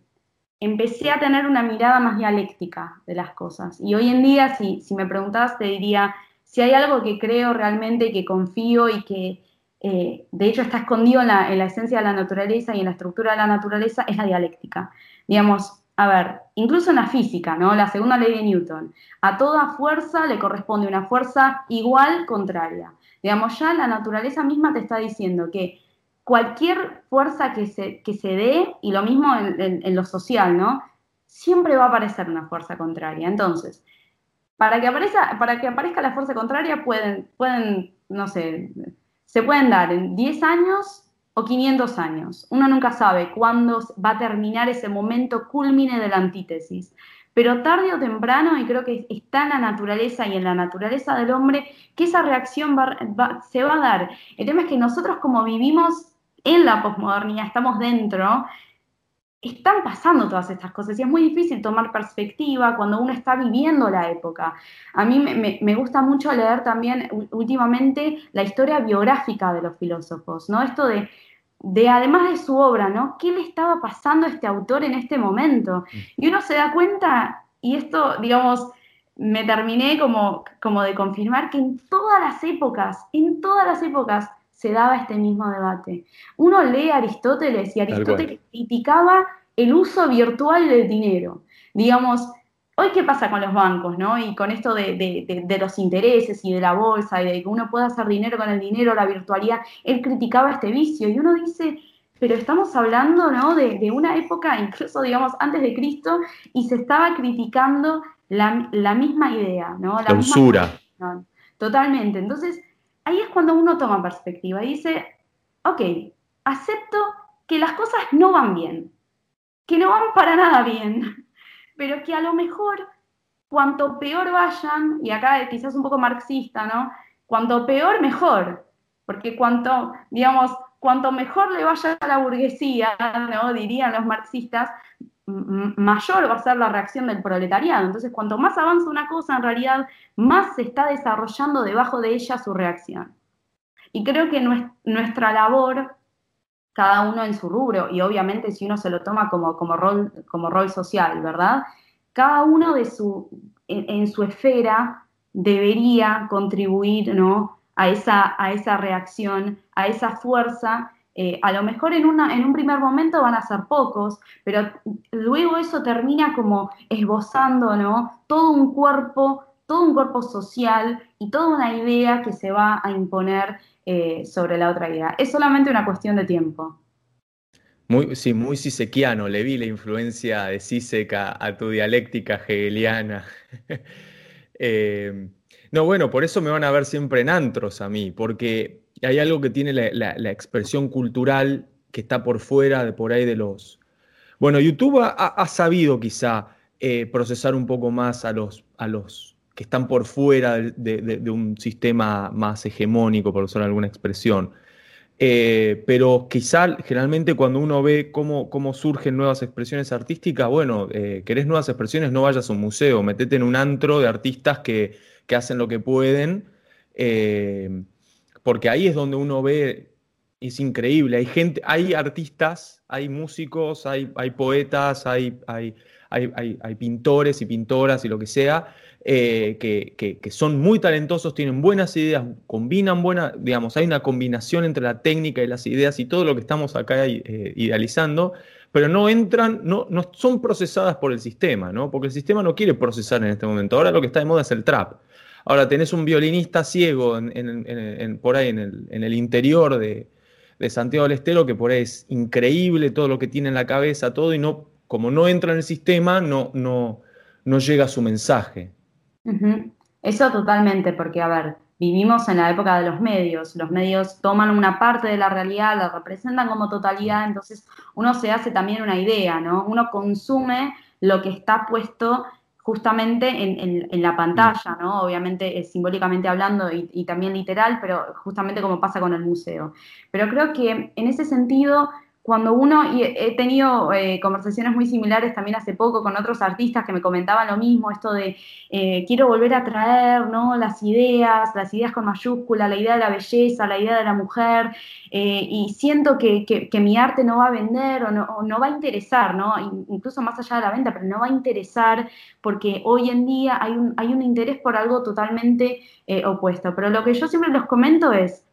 empecé a tener una mirada más dialéctica de las cosas. Y hoy en día, si, si me preguntas, te diría, si hay algo que creo realmente, que confío y que eh, de hecho está escondido en la, esencia de la naturaleza y en la estructura de la naturaleza, es la dialéctica. Digamos, a ver, incluso en la física, ¿no? La segunda ley de Newton. A toda fuerza le corresponde una fuerza igual contraria. Digamos, ya la naturaleza misma te está diciendo que cualquier fuerza que se, que se dé, y lo mismo en, lo social, ¿no? Siempre va a aparecer una fuerza contraria. Entonces, para que aparezca, para que aparezca la fuerza contraria pueden, pueden, no sé, se pueden dar en 10 años o 500 años. Uno nunca sabe cuándo va a terminar ese momento culmine de la antítesis. Pero tarde o temprano, y creo que está en la naturaleza y en la naturaleza del hombre, que esa reacción se va a dar. El tema es que nosotros como vivimos en la posmodernidad, estamos dentro, están pasando todas estas cosas y es muy difícil tomar perspectiva cuando uno está viviendo la época. A mí me, gusta mucho leer también últimamente la historia biográfica de los filósofos, ¿no? Esto de, de, además de su obra, ¿no? ¿Qué le estaba pasando a este autor en este momento? Mm. Y uno se da cuenta, y esto, digamos, me terminé como, como de confirmar que en todas las épocas, en todas las épocas, se daba este mismo debate. Uno lee a Aristóteles y Aristóteles criticaba el uso virtual del dinero. Digamos, hoy qué pasa con los bancos, ¿no? Y con esto de, los intereses y de la bolsa y de que uno pueda hacer dinero con el dinero, la virtualidad, él criticaba este vicio y uno dice, pero estamos hablando, ¿no? De, una época, incluso, digamos, antes de Cristo, y se estaba criticando la, misma idea, ¿no? La, usura. Totalmente. Entonces, ahí es cuando uno toma perspectiva y dice, ok, acepto que las cosas no van bien, que no van para nada bien, <laughs> pero que a lo mejor cuanto peor vayan, y acá quizás un poco marxista, ¿no? Cuanto peor, mejor, porque cuanto, digamos, cuanto mejor le vaya a la burguesía, ¿no? Dirían los marxistas, mayor va a ser la reacción del proletariado. Entonces, cuanto más avanza una cosa, en realidad, más se está desarrollando debajo de ella su reacción. Y creo que nuestra labor, cada uno en su rubro, y obviamente si uno se lo toma como, como, rol, como rol social, ¿verdad? Cada uno de su, en, su esfera debería contribuir ¿no? a, esa, a esa reacción, a esa fuerza eh, a lo mejor en, una, en un primer momento van a ser pocos, pero luego eso termina como esbozando, ¿no? Todo un cuerpo, todo un cuerpo social y toda una idea que se va a imponer eh, sobre la otra idea. Es solamente una cuestión de tiempo. Muy, sí, muy sisequiano, le vi la influencia de Sisek a, tu dialéctica hegeliana. <laughs> Eh, no, bueno, por eso me van a ver siempre en antros a mí, porque hay algo que tiene la, expresión cultural que está por fuera de por ahí de los... Bueno, YouTube ha, sabido quizá eh, procesar un poco más a los, a los que están por fuera de, un sistema más hegemónico, por usar alguna expresión. Eh, pero quizá generalmente cuando uno ve cómo, cómo surgen nuevas expresiones artísticas, bueno, eh, querés nuevas expresiones, no vayas a un museo, metete en un antro de artistas que, que hacen lo que pueden porque ahí es donde uno ve, es increíble, hay gente, hay artistas, hay músicos, hay, hay poetas, hay, hay, hay, pintores y pintoras y lo que sea, eh, que, son muy talentosos, tienen buenas ideas, combinan buenas, digamos, hay una combinación entre la técnica y las ideas y todo lo que estamos acá eh, idealizando, pero no entran, no, no son procesadas por el sistema, ¿no? Porque el sistema no quiere procesar en este momento. Ahora lo que está de moda es el trap. Ahora tenés un violinista ciego en, por ahí en el, interior de, Santiago del Estero, que por ahí es increíble todo lo que tiene en la cabeza, todo, y no, como no entra en el sistema, no, no, no llega su mensaje. Eso totalmente, porque a ver, vivimos en la época de los medios, los medios toman una parte de la realidad, la representan como totalidad, entonces uno se hace también una idea, ¿no? Uno consume lo que está puesto justamente en, la pantalla, ¿no? Obviamente es simbólicamente hablando y, también literal, pero justamente como pasa con el museo. Pero creo que en ese sentido, cuando uno, y he tenido eh, conversaciones muy similares también hace poco con otros artistas que me comentaban lo mismo, esto de eh, quiero volver a traer ¿no? las ideas, las ideas con mayúscula, la idea de la belleza, la idea de la mujer, eh, y siento que, mi arte no va a vender o no, va a interesar, ¿no? incluso más allá de la venta, pero no va a interesar porque hoy en día hay un, hay un interés por algo totalmente opuesto. Pero lo que yo siempre les comento es,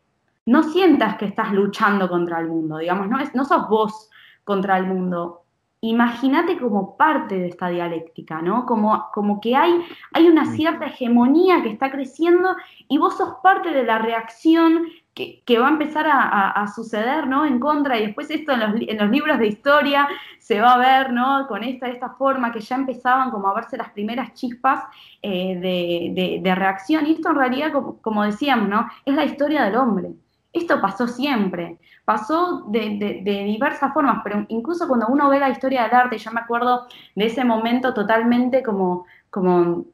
no sientas que estás luchando contra el mundo, digamos, no, es, no sos vos contra el mundo. Imagínate como parte de esta dialéctica, ¿no? Como, como que hay, hay una cierta hegemonía que está creciendo y vos sos parte de la reacción que, va a empezar a, suceder, ¿no? En contra, y después esto en los, libros de historia se va a ver, ¿no? Con esta, esta forma que ya empezaban como a verse las primeras chispas eh, de, reacción. Y esto en realidad, como, como decíamos, ¿no? Es la historia del hombre. Esto pasó siempre, pasó de, diversas formas, pero incluso cuando uno ve la historia del arte, yo me acuerdo de ese momento totalmente como, como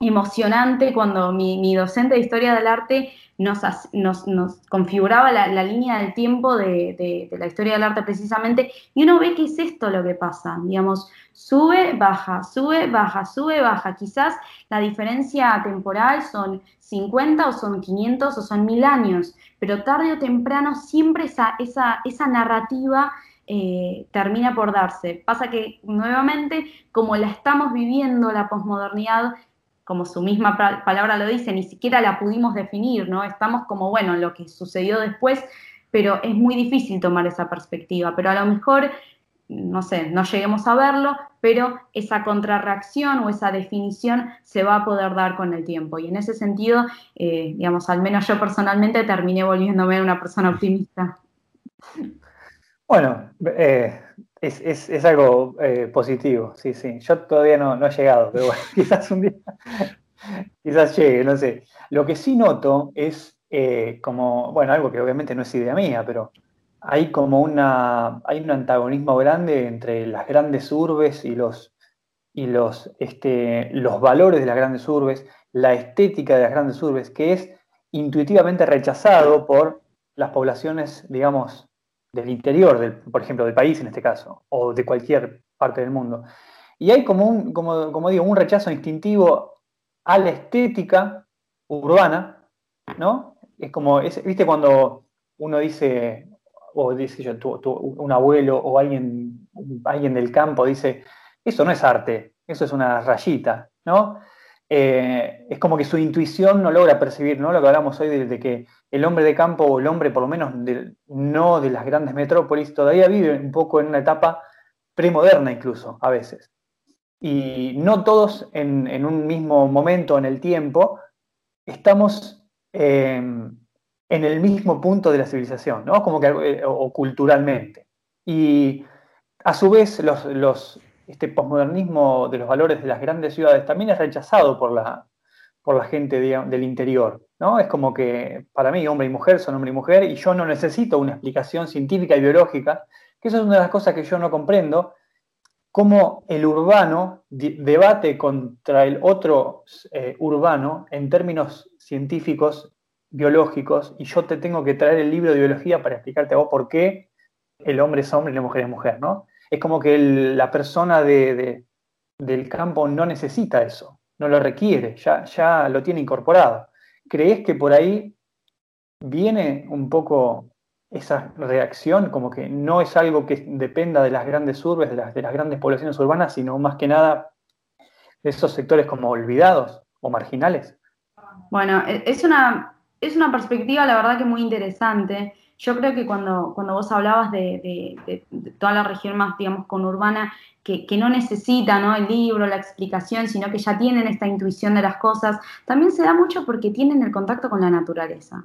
emocionante cuando mi, docente de historia del arte nos, nos, configuraba la, línea del tiempo de, la historia del arte precisamente, y uno ve que es esto lo que pasa, digamos, sube, baja, sube, baja, sube, baja. Quizás la diferencia temporal son 50 o son 500 o son 1000 años, pero tarde o temprano siempre esa, esa, esa narrativa eh, termina por darse. Pasa que nuevamente, como la estamos viviendo la posmodernidad, como su misma palabra lo dice, ni siquiera la pudimos definir, ¿no? Estamos como, bueno, lo que sucedió después, pero es muy difícil tomar esa perspectiva. Pero a lo mejor, no sé, no lleguemos a verlo, pero esa contrarreacción o esa definición se va a poder dar con el tiempo. Y en ese sentido, eh, digamos, al menos yo personalmente terminé volviéndome una persona optimista. Bueno, eh, es, algo eh, positivo, sí, sí. Yo todavía no, he llegado, pero bueno, <laughs> quizás un día, quizás llegue, no sé. Lo que sí noto es eh, como, bueno, algo que obviamente no es idea mía, pero hay como una, hay un antagonismo grande entre las grandes urbes y los, y los, este, los valores de las grandes urbes, la estética de las grandes urbes, que es intuitivamente rechazado por las poblaciones, digamos, del interior, por ejemplo, del país en este caso, o de cualquier parte del mundo. Y hay como un, como, digo, un rechazo instintivo a la estética urbana, ¿no? Es como, viste cuando uno dice, o dice yo, un abuelo o alguien, alguien del campo dice, eso no es arte, eso es una rayita, ¿no? Eh, es como que su intuición no logra percibir, ¿no? Lo que hablamos hoy de, que el hombre de campo o el hombre, por lo menos no de las grandes metrópolis, todavía vive un poco en una etapa premoderna incluso, a veces. Y no todos en, un mismo momento en el tiempo estamos em, en el mismo punto de la civilización, ¿no? Como que, eh, o, culturalmente. Y a su vez los, los este posmodernismo de los valores de las grandes ciudades también es rechazado por la, por la gente del interior. ¿no? Es como que para mí hombre y mujer son hombre y mujer y yo no necesito una explicación científica y biológica, que eso es una de las cosas que yo no comprendo, cómo el urbano debate contra el otro eh, urbano en términos científicos, biológicos, y yo te tengo que traer el libro de biología para explicarte a vos por qué el hombre es hombre y la mujer es mujer, ¿no? Es como que la persona del campo no necesita eso, no lo requiere, ya, ya lo tiene incorporado. ¿Crees que por ahí viene un poco esa reacción, como que no es algo que dependa de las grandes urbes, de las, de las grandes poblaciones urbanas, sino más que nada de esos sectores como olvidados o marginales? Bueno, e, es una, es una perspectiva, la verdad que muy interesante. Yo creo que cuando, cuando vos hablabas de, toda la región más, digamos, conurbana, que, que no necesita ¿no? el libro, la explicación, sino que ya tienen esta intuición de las cosas, también se da mucho porque tienen el contacto con la naturaleza.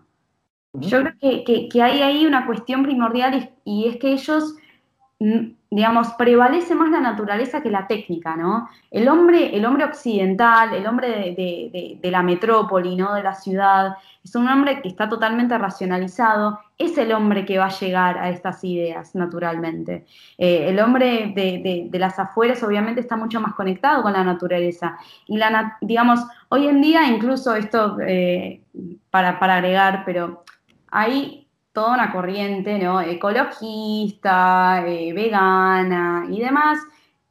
Yo creo que, que, hay ahí una cuestión primordial y, es que ellos digamos, prevalece más la naturaleza que la técnica, ¿no? El hombre, el hombre occidental, el hombre de, la metrópoli, ¿no? De la ciudad, es un hombre que está totalmente racionalizado, es el hombre que va a llegar a estas ideas, naturalmente. Eh, el hombre de, las afueras, obviamente, está mucho más conectado con la naturaleza. Y, la, digamos, hoy en día, incluso esto, eh, para, para agregar, pero hay toda una corriente ¿no? ecologista, eh, vegana y demás,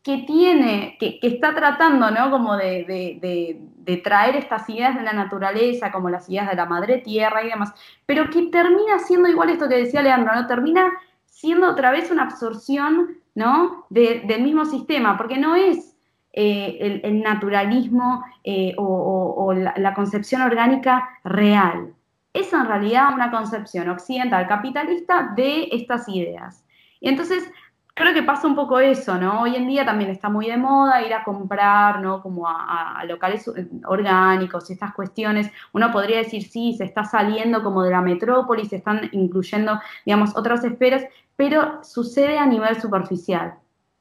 que tiene, que, está tratando, ¿no? Como de, traer estas ideas de la naturaleza, como las ideas de la madre tierra y demás, pero que termina siendo igual esto que decía Leandro, ¿no? Termina siendo otra vez una absorción, ¿no? del mismo sistema, porque no es eh, el, naturalismo eh, o, la, concepción orgánica real. Es en realidad una concepción occidental capitalista de estas ideas. Y entonces creo que pasa un poco eso, ¿no? Hoy en día también está muy de moda ir a comprar, ¿no? Como a, locales orgánicos y estas cuestiones. Uno podría decir, sí, se está saliendo como de la metrópoli, se están incluyendo, digamos, otras esferas, pero sucede a nivel superficial.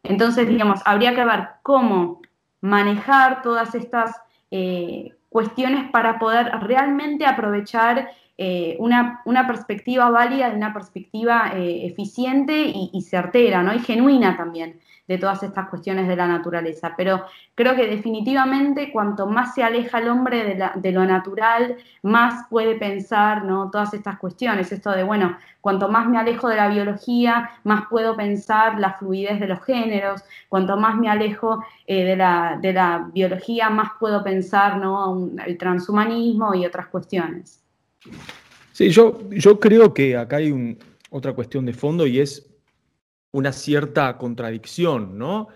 Entonces, digamos, habría que ver cómo manejar todas estas eh, cuestiones para poder realmente aprovechar eh, una, perspectiva válida, una perspectiva eh, eficiente y, certera, ¿no? Y genuina también de todas estas cuestiones de la naturaleza. Pero creo que definitivamente cuanto más se aleja el hombre de, lo natural, más puede pensar ¿no? todas estas cuestiones. Esto de, bueno, cuanto más me alejo de la biología, más puedo pensar la fluidez de los géneros. Cuanto más me alejo eh, de, la, de, la, biología, más puedo pensar ¿no? el transhumanismo y otras cuestiones. Sí, yo, yo creo que acá hay otra cuestión de fondo y es una cierta contradicción, ¿no?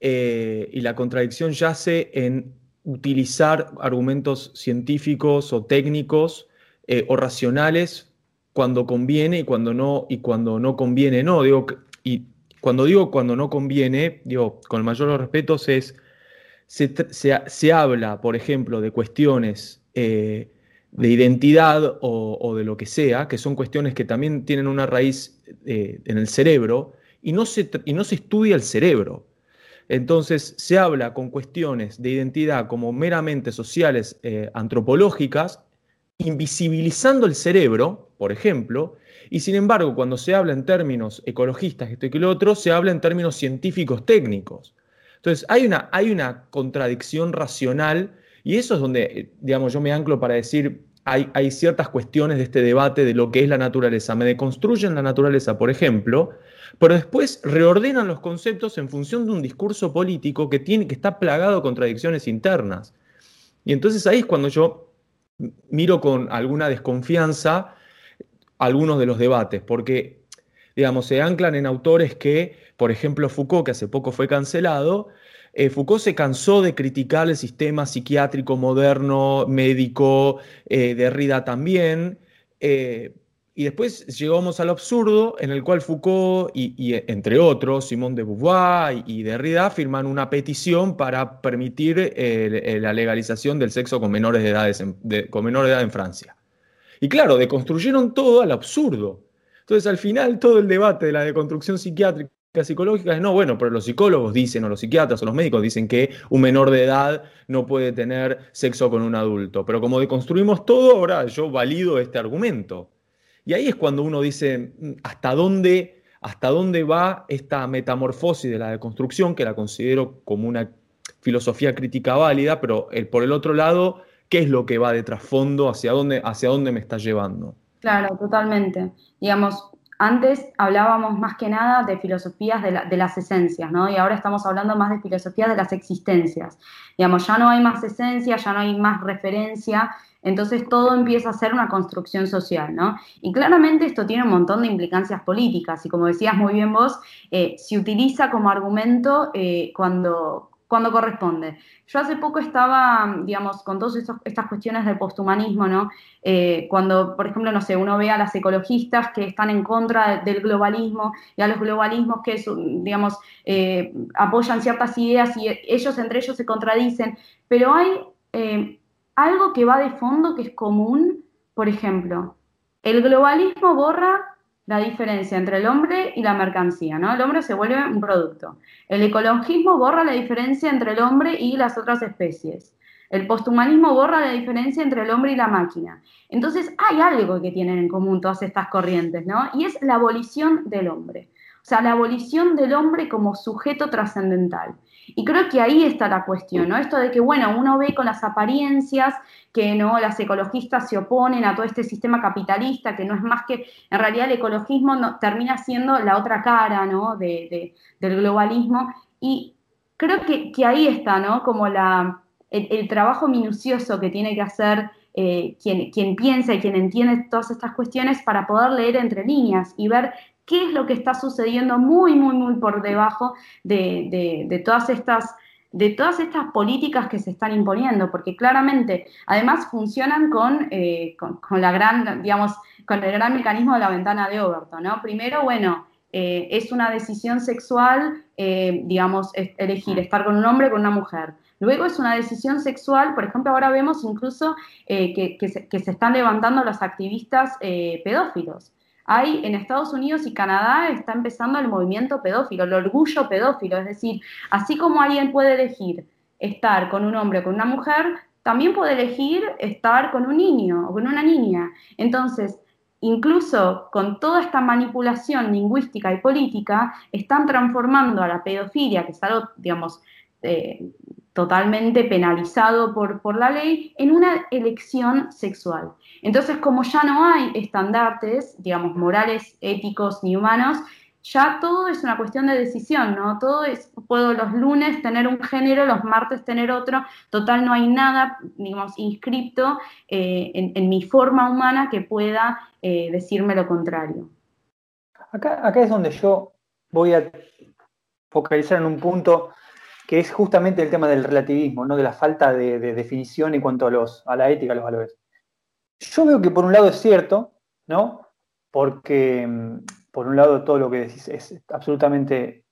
Eh, y la contradicción yace en utilizar argumentos científicos o técnicos eh, o racionales cuando conviene y cuando no, y cuando no conviene no. Digo, y cuando digo cuando no conviene, digo, con el mayor respeto, es, se, habla, por ejemplo, de cuestiones eh, de identidad o, de lo que sea, que son cuestiones que también tienen una raíz eh, en el cerebro, y no, se, y no se estudia el cerebro. Entonces se habla con cuestiones de identidad como meramente sociales, eh, antropológicas, invisibilizando el cerebro, por ejemplo, y sin embargo cuando se habla en términos ecologistas, esto y lo otro, se habla en términos científicos técnicos. Entonces hay una, hay una contradicción racional y eso es donde, eh, digamos, yo me anclo para decir, hay, hay, ciertas cuestiones de este debate de lo que es la naturaleza. Me deconstruyen la naturaleza, por ejemplo, pero después reordenan los conceptos en función de un discurso político que, tiene, que está plagado de contradicciones internas. Y entonces ahí es cuando yo miro con alguna desconfianza algunos de los debates, porque, digamos, se anclan en autores que, por ejemplo, Foucault, que hace poco fue cancelado, eh, Foucault se cansó de criticar el sistema psiquiátrico moderno, médico, eh, Derrida también, eh, y después llegamos al absurdo en el cual Foucault y, entre otros, Simón de Beauvoir y, Derrida firman una petición para permitir la legalización del sexo con menores de, edades con menor edad en Francia. Y claro, deconstruyeron todo al absurdo. Entonces al final todo el debate de la deconstrucción psiquiátrica psicológicas, no, bueno, pero los psicólogos dicen, o los psiquiatras o los médicos dicen que un menor de edad no puede tener sexo con un adulto. Pero como deconstruimos todo, ahora yo valido este argumento. Y ahí es cuando uno dice, mm, ¿hasta dónde, hasta dónde va esta metamorfosis de la deconstrucción, que la considero como una filosofía crítica válida, pero el, por el otro lado, ¿qué es lo que va de trasfondo? ¿Hacia dónde, hacia dónde me está llevando? Claro, totalmente. Digamos, antes hablábamos más que nada de filosofías de, las esencias, ¿no? Y ahora estamos hablando más de filosofías de las existencias. Digamos, ya no hay más esencia, ya no hay más referencia, entonces todo empieza a ser una construcción social, ¿no? Y claramente esto tiene un montón de implicancias políticas y como decías muy bien vos, eh, se utiliza como argumento eh, cuando, cuando corresponde. Yo hace poco estaba, digamos, con todas estas cuestiones del posthumanismo, ¿no? Eh, cuando, por ejemplo, no sé, uno ve a las ecologistas que están en contra del globalismo y a los globalismos que, digamos, eh, apoyan ciertas ideas y ellos entre ellos se contradicen, pero hay eh, algo que va de fondo que es común, por ejemplo, el globalismo borra la diferencia entre el hombre y la mercancía, ¿no? El hombre se vuelve un producto. El ecologismo borra la diferencia entre el hombre y las otras especies. El posthumanismo borra la diferencia entre el hombre y la máquina. Entonces hay algo que tienen en común todas estas corrientes, ¿no? Y es la abolición del hombre. O sea, la abolición del hombre como sujeto trascendental. Y creo que ahí está la cuestión, ¿no? Esto de que, bueno, uno ve con las apariencias que no las ecologistas se oponen a todo este sistema capitalista, que no es más que, en realidad el ecologismo termina siendo la otra cara, ¿no? De, del globalismo. Y creo que, ahí está, ¿no? Como la, el, trabajo minucioso que tiene que hacer eh, quien, quien piensa y quien entiende todas estas cuestiones para poder leer entre líneas y ver qué es lo que está sucediendo muy, muy, muy por debajo de, todas estas de todas estas políticas que se están imponiendo, porque claramente, además, funcionan con, eh, la gran, digamos, con el gran mecanismo de la ventana de Overton, ¿no? Primero, bueno, eh, es una decisión sexual, eh, digamos, elegir estar con un hombre o con una mujer. Luego es una decisión sexual, por ejemplo, ahora vemos incluso que, se, están levantando los activistas pedófilos. Hay en Estados Unidos y Canadá está empezando el movimiento pedófilo, el orgullo pedófilo, es decir, así como alguien puede elegir estar con un hombre o con una mujer, también puede elegir estar con un niño o con una niña. Entonces, incluso con toda esta manipulación lingüística y política, están transformando a la pedofilia, que es algo, digamos, eh, totalmente penalizado por, por la ley, en una elección sexual. Entonces, como ya no hay estandartes, digamos, morales, éticos ni humanos, ya todo es una cuestión de decisión, ¿no? Todo es, puedo los lunes tener un género, los martes tener otro, total no hay nada, digamos, inscripto eh, en, mi forma humana que pueda eh, decirme lo contrario. Acá, es donde yo voy a focalizar en un punto que es justamente el tema del relativismo, ¿no? de la falta de, definición en cuanto a, los, a la ética, a los valores. Yo veo que por un lado es cierto, ¿no? Porque mm, por un lado todo lo que decís es absolutamente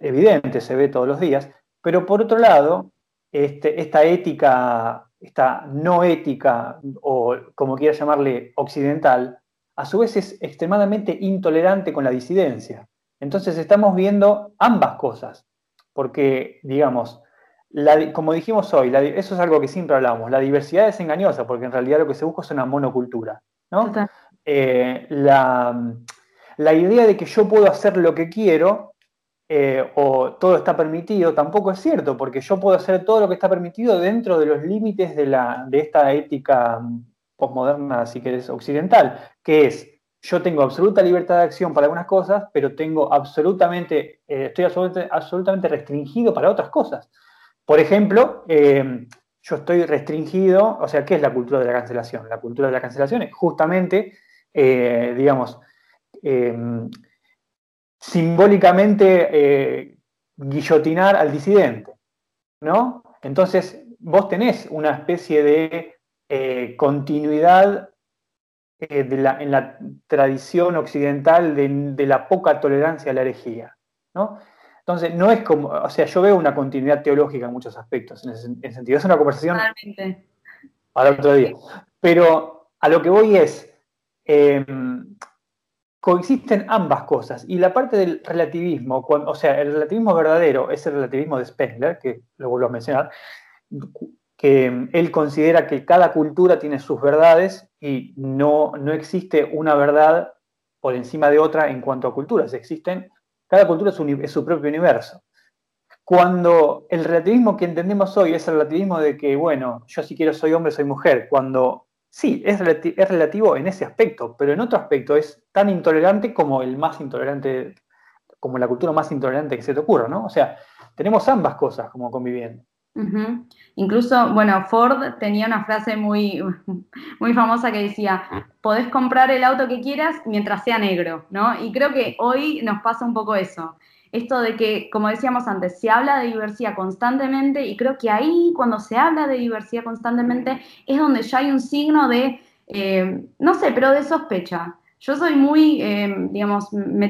evidente, se ve todos los días, pero por otro lado, este, esta ética, esta no ética, o como quiera llamarle occidental, a su vez es extremadamente intolerante con la disidencia. Entonces estamos viendo ambas cosas, porque, digamos, como dijimos hoy, eso es algo que siempre hablamos, la diversidad es engañosa porque en realidad lo que se busca es una monocultura. ¿no? Eh, la, idea de que yo puedo hacer lo que quiero eh, o todo está permitido tampoco es cierto, porque yo puedo hacer todo lo que está permitido dentro de los límites de, la, de esta ética postmoderna, si querés, occidental, que es yo tengo absoluta libertad de acción para algunas cosas, pero tengo absolutamente, eh, estoy absolutamente restringido para otras cosas. Por ejemplo, eh, yo estoy restringido, o sea, ¿qué es la cultura de la cancelación? La cultura de la cancelación es justamente, eh, digamos, eh, simbólicamente guillotinar al disidente, ¿no? Entonces, vos tenés una especie de continuidad en la tradición occidental de, de, la poca tolerancia a la herejía, ¿no? Entonces, no es como, o sea, yo veo una continuidad teológica en muchos aspectos, en ese, sentido. Es una conversación para otro día. Pero a lo que voy es, em, coexisten ambas cosas. Y la parte del relativismo, o sea, el relativismo verdadero es el relativismo de Spengler, que lo vuelvo a mencionar, que em, él considera que cada cultura tiene sus verdades y no, no existe una verdad por encima de otra en cuanto a culturas. Existen cada cultura es, su propio universo. Cuando el relativismo que entendemos hoy es el relativismo de que, bueno, yo si quiero soy hombre, soy mujer, cuando sí, es, es relativo en ese aspecto, pero en otro aspecto es tan intolerante como el más intolerante, como la cultura más intolerante que se te ocurra, ¿no? O sea, tenemos ambas cosas como conviviendo. Incluso, bueno, Ford tenía una frase muy, <laughs> muy famosa que decía, podés comprar el auto que quieras mientras sea negro, ¿no? Y creo que hoy nos pasa un poco eso. Esto de que, como decíamos antes, se habla de diversidad constantemente y creo que ahí cuando se habla de diversidad constantemente es donde ya hay un signo de, eh, no sé, pero de sospecha. Yo soy muy, eh, digamos, me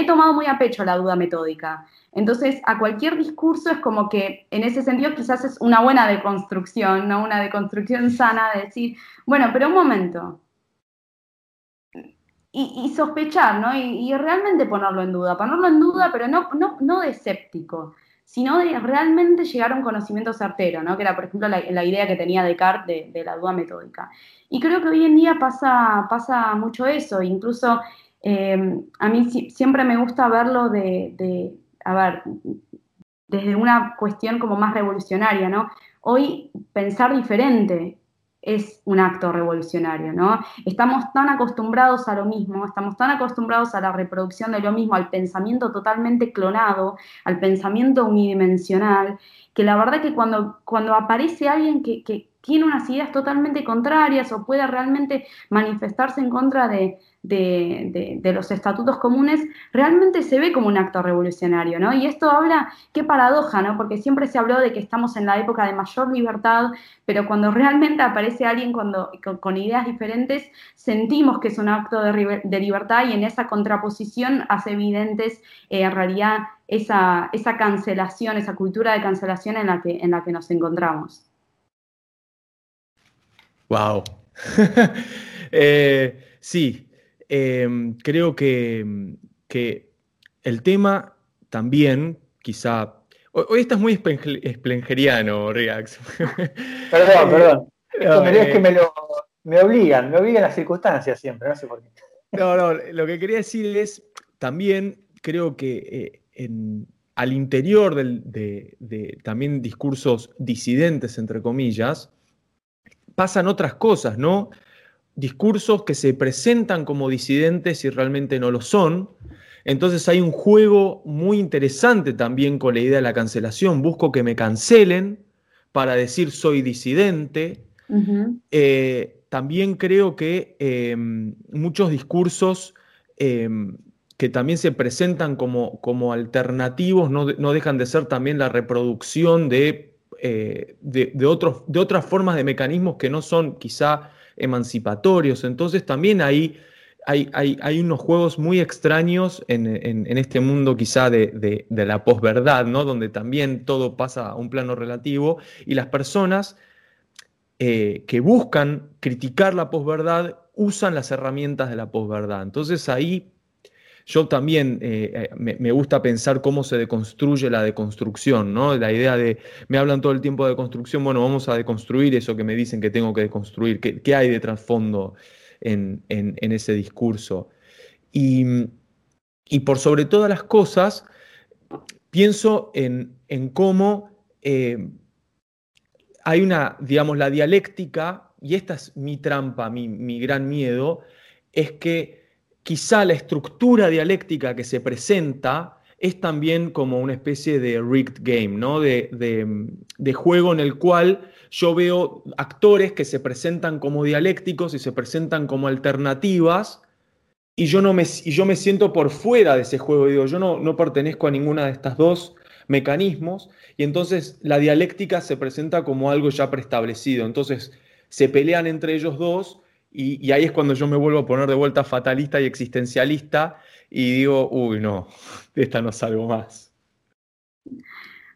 he tomado muy a pecho la duda metódica. Entonces, a cualquier discurso es como que, en ese sentido, quizás es una buena deconstrucción, ¿no? Una deconstrucción sana de decir, bueno, pero un momento. Y, sospechar, ¿no? Y, realmente ponerlo en duda. Ponerlo en duda, pero no, no, no de escéptico, sino de realmente llegar a un conocimiento certero, ¿no? Que era, por ejemplo, la, idea que tenía Descartes de, la duda metódica. Y creo que hoy en día pasa, pasa mucho eso. Incluso eh, a mí siempre me gusta verlo de a ver, desde una cuestión como más revolucionaria, ¿no? Hoy pensar diferente es un acto revolucionario, ¿no? Estamos tan acostumbrados a lo mismo, estamos tan acostumbrados a la reproducción de lo mismo, al pensamiento totalmente clonado, al pensamiento unidimensional, que la verdad que cuando, cuando aparece alguien que, que tiene unas ideas totalmente contrarias o puede realmente manifestarse en contra de, de, los estatutos comunes, realmente se ve como un acto revolucionario, ¿no? Y esto habla, qué paradoja, ¿no? Porque siempre se habló de que estamos en la época de mayor libertad, pero cuando realmente aparece alguien cuando, con, ideas diferentes, sentimos que es un acto de, libertad y en esa contraposición hace evidentes eh, en realidad esa, esa cancelación, esa cultura de cancelación en la que, en la que nos encontramos. Wow. <laughs> Eh, sí, Em, creo que, que, el tema también, quizá. Hoy, estás muy esplengeriano, Reax. <laughs> Perdón, perdón. <laughs> es que me, lo, me obligan, me obligan las circunstancias siempre, no sé por qué. No, no, lo que quería decir es, también creo que eh, al interior de, de, también discursos disidentes, entre comillas, pasan otras cosas, ¿no? discursos que se presentan como disidentes y realmente no lo son. Entonces hay un juego muy interesante también con la idea de la cancelación. Busco que me cancelen para decir soy disidente. Eh, también creo que em, muchos discursos em, que también se presentan como, como alternativos no, dejan de ser también la reproducción de, eh, de, otros, de otras formas de mecanismos que no son quizá emancipatorios. Entonces también hay, hay, hay, unos juegos muy extraños en, este mundo quizá de, la posverdad, ¿no? donde también todo pasa a un plano relativo y las personas eh, que buscan criticar la posverdad usan las herramientas de la posverdad. Entonces ahí yo también eh, eh, me, gusta pensar cómo se deconstruye la deconstrucción, ¿no? La idea de, me hablan todo el tiempo de deconstrucción, bueno, vamos a deconstruir eso que me dicen que tengo que deconstruir, qué, hay de trasfondo en, ese discurso. Y, por sobre todas las cosas, pienso en, cómo eh, hay una, digamos, la dialéctica, y esta es mi trampa, mi, mi gran miedo, es que quizá la estructura dialéctica que se presenta es también como una especie de rigged game, ¿no? De, juego en el cual yo veo actores que se presentan como dialécticos y se presentan como alternativas y yo, no me, y yo me siento por fuera de ese juego. Digo, yo no, no pertenezco a ninguna de estas dos mecanismos y entonces la dialéctica se presenta como algo ya preestablecido. Entonces se pelean entre ellos dos y, ahí es cuando yo me vuelvo a poner de vuelta fatalista y existencialista y digo, uy, no, de <laughs> esta no salgo más.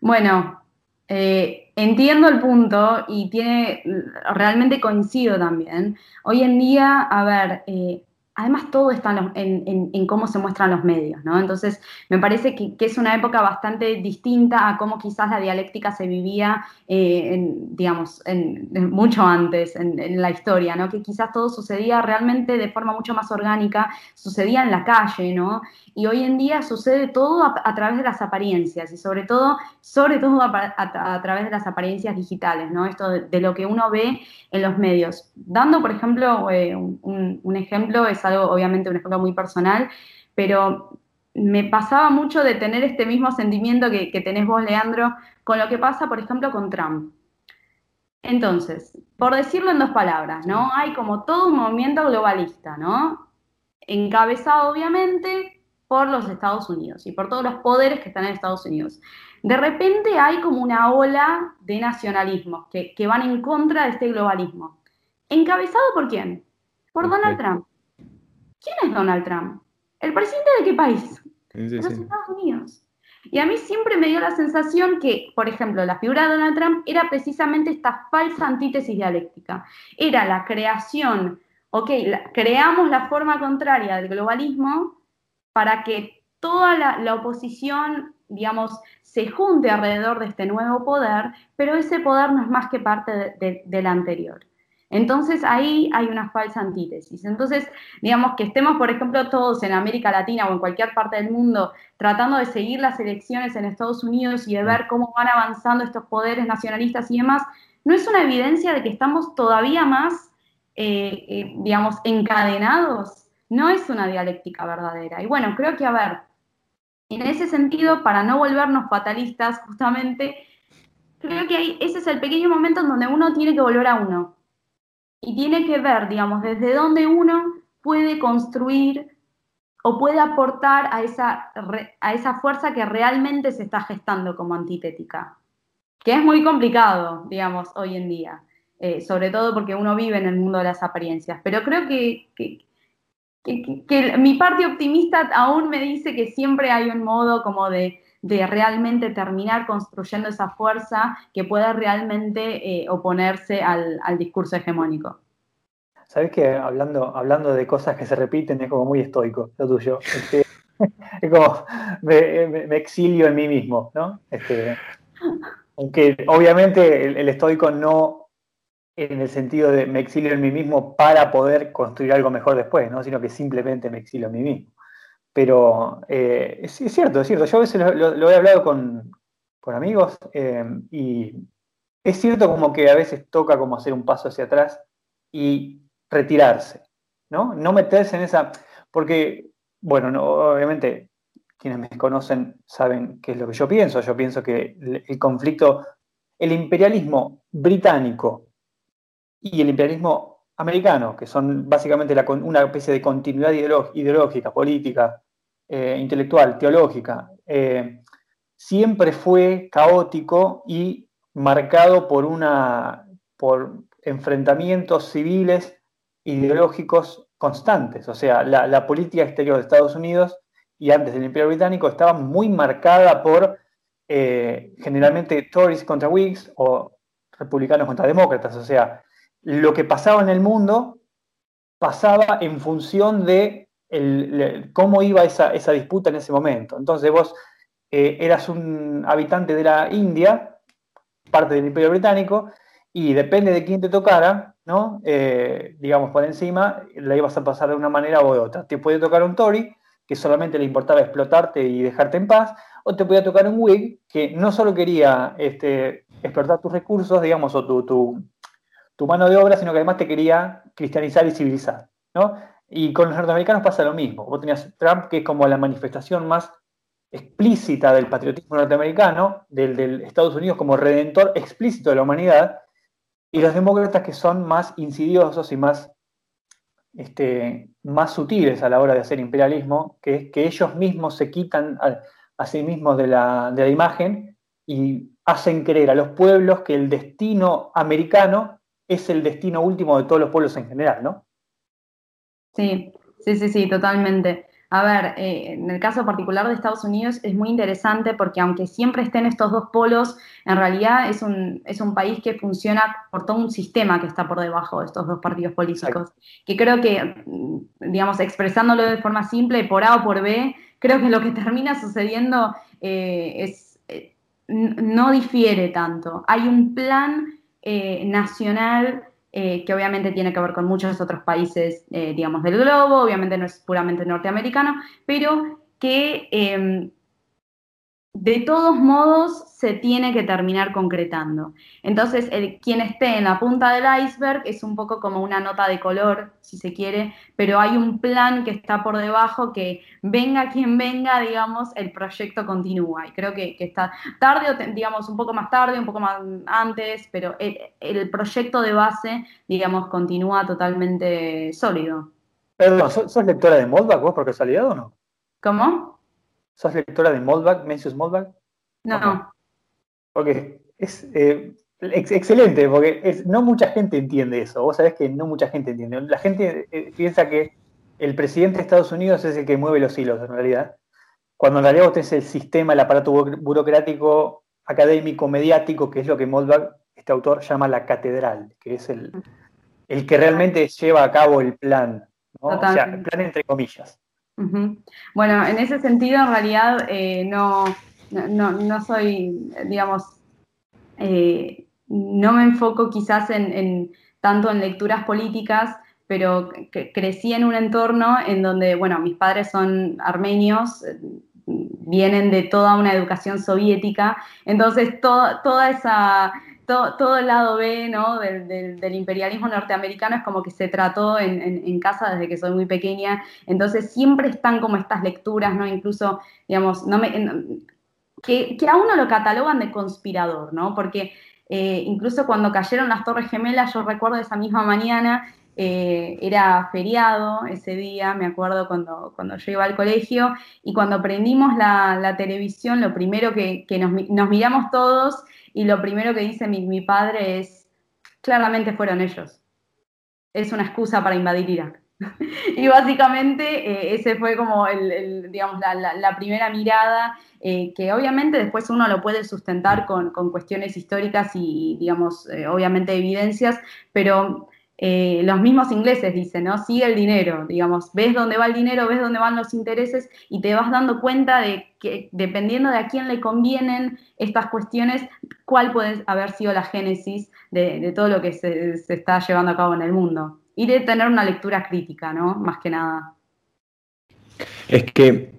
Bueno, eh, entiendo el punto y tiene, realmente coincido también. Hoy en día, a ver, eh, además todo está en, cómo se muestran los medios, ¿no? Entonces, me parece que, es una época bastante distinta a cómo quizás la dialéctica se vivía, eh, digamos, mucho antes en, la historia, ¿no? Que quizás todo sucedía realmente de forma mucho más orgánica, sucedía en la calle, ¿no? Y hoy en día sucede todo a, través de las apariencias y sobre todo, sobre todo a, través de las apariencias digitales, ¿no? Esto de, lo que uno ve en los medios. Dando, por ejemplo, eh, un, un ejemplo, es algo, obviamente, un ejemplo muy personal, pero me pasaba mucho de tener este mismo sentimiento que, que tenés vos, Leandro, con lo que pasa, por ejemplo, con Trump. Entonces, por decirlo en dos palabras, ¿no? Hay como todo un movimiento globalista, ¿no? Encabezado, obviamente, por los Estados Unidos y por todos los poderes que están en Estados Unidos. De repente hay como una ola de nacionalismos que, van en contra de este globalismo. ¿Encabezado por quién? Por Donald Trump. ¿Quién es Donald Trump? ¿El presidente de qué país? de los Estados Unidos. Y a mí siempre me dio la sensación que, por ejemplo, la figura de Donald Trump era precisamente esta falsa antítesis dialéctica. Era la creación, ok, creamos la forma contraria del globalismo, para que toda la, oposición, digamos, se junte alrededor de este nuevo poder, pero ese poder no es más que parte del anterior. Entonces ahí hay una falsa antítesis. Entonces, digamos que estemos, por ejemplo, todos en América Latina o en cualquier parte del mundo tratando de seguir las elecciones en Estados Unidos y de ver cómo van avanzando estos poderes nacionalistas y demás, no es una evidencia de que estamos todavía más, eh, eh, digamos, encadenados. No es una dialéctica verdadera. Y bueno, creo que, a ver, en ese sentido, para no volvernos fatalistas, justamente, creo que ese es el pequeño momento en donde uno tiene que volver a uno y tiene que ver, digamos, desde dónde uno puede construir o puede aportar a esa, a esa fuerza que realmente se está gestando como antitética, que es muy complicado, digamos, hoy en día, eh, sobre todo porque uno vive en el mundo de las apariencias, pero creo que, que, mi parte optimista aún me dice que siempre hay un modo como de, de realmente terminar construyendo esa fuerza que pueda realmente eh, oponerse al, discurso hegemónico. Sabes que hablando, hablando de cosas que se repiten es como muy estoico lo tuyo. Este, <laughs> es como me, exilio en mí mismo, ¿no? Este, aunque obviamente el, estoico no en el sentido de me exilio en mí mismo para poder construir algo mejor después, ¿no? Sino que simplemente me exilio en mí mismo. Pero eh, es, cierto, es cierto. Yo a veces lo, he hablado con, amigos eh, y es cierto como que a veces toca como hacer un paso hacia atrás y retirarse, ¿no? No meterse en esa... Porque, bueno, no, obviamente quienes me conocen saben qué es lo que yo pienso. Yo pienso que el, conflicto, el imperialismo británico y el imperialismo americano, que son básicamente una especie de continuidad ideológica, política, eh, intelectual, teológica, eh, siempre fue caótico y marcado por, una, por enfrentamientos civiles ideológicos constantes. O sea, la, política exterior de Estados Unidos y antes del Imperio Británico estaba muy marcada por eh, generalmente Tories contra Whigs o republicanos contra demócratas. O sea, lo que pasaba en el mundo pasaba en función de cómo iba esa, disputa en ese momento. Entonces vos eh, eras un habitante de la India, parte del Imperio Británico, y depende de quién te tocara, ¿no? Eh, digamos, por encima, la ibas a pasar de una manera o de otra. Te puede tocar un Tory, que solamente le importaba explotarte y dejarte en paz, o te podía tocar un Whig, que no solo quería este, explotar tus recursos, digamos, o tu, tu, tu mano de obra, sino que además te quería cristianizar y civilizar, ¿no? Y con los norteamericanos pasa lo mismo. Vos tenías Trump, que es como la manifestación más explícita del patriotismo norteamericano, del, Estados Unidos como redentor explícito de la humanidad, y los demócratas que son más insidiosos y más, este, más sutiles a la hora de hacer imperialismo, que es que ellos mismos se quitan a, sí mismos de la, de la imagen y hacen creer a los pueblos que el destino americano es el destino último de todos los pueblos en general, ¿no? Sí, sí, sí, sí, totalmente. A ver, eh, en el caso particular de Estados Unidos es muy interesante porque aunque siempre estén estos dos polos, en realidad es un, es un país que funciona por todo un sistema que está por debajo de estos dos partidos políticos. Que creo que, mm, digamos, expresándolo de forma simple, por A o por B, creo que lo que termina sucediendo eh, es, eh, no difiere tanto. Hay un plan nacional eh, que obviamente tiene que ver con muchos otros países, eh, digamos, del globo, obviamente no es puramente norteamericano, pero que em, de todos modos se tiene que terminar concretando. Entonces, el, quien esté en la punta del iceberg es un poco como una nota de color, si se quiere, pero hay un plan que está por debajo que venga quien venga, digamos, el proyecto continúa. Y creo que, está tarde, digamos, un poco más tarde, un poco más antes, pero el, proyecto de base, digamos, continúa totalmente sólido. Perdón, ¿sos, lectora de Moldbach vos por casualidad o no? ¿Cómo? ¿Sos lectora de Moldbach, Mencius Moldbach? No. Porque es eh, excelente, porque no mucha gente entiende eso. Vos sabés que no mucha gente entiende. La gente eh, piensa que el presidente de Estados Unidos es el que mueve los hilos, en realidad. Cuando en realidad vos tenés el sistema, el aparato burocrático, académico, mediático, que es lo que Moldbach, este autor, llama la catedral, que es el, el que realmente lleva a cabo el plan. O sea, el plan entre comillas. Bueno, en ese sentido, en realidad, eh, no, no, soy, digamos, eh, no me enfoco quizás en, tanto en lecturas políticas, pero crecí en un entorno en donde, bueno, mis padres son armenios, vienen de toda una educación soviética, entonces toda esa todo, el lado B ¿no? del, imperialismo norteamericano es como que se trató en, casa desde que soy muy pequeña, entonces siempre están como estas lecturas, ¿no? incluso, digamos, no me, que, a uno lo catalogan de conspirador, ¿no? porque eh, incluso cuando cayeron las Torres Gemelas, yo recuerdo esa misma mañana, eh, era feriado ese día, me acuerdo cuando, cuando yo iba al colegio, y cuando prendimos la, televisión, lo primero que, nos, nos miramos todos y lo primero que dice mi, padre es, claramente fueron ellos. Es una excusa para invadir Irak. <laughs> y básicamente eh, ese fue como el, digamos, la, primera mirada eh, que obviamente después uno lo puede sustentar con, cuestiones históricas y, digamos, eh, obviamente evidencias, pero eh, los mismos ingleses dicen, ¿no? Sigue el dinero, digamos, ves dónde va el dinero, ves dónde van los intereses y te vas dando cuenta de que dependiendo de a quién le convienen estas cuestiones, cuál puede haber sido la génesis de, todo lo que se, está llevando a cabo en el mundo. Y de tener una lectura crítica, ¿no? Más que nada. Es que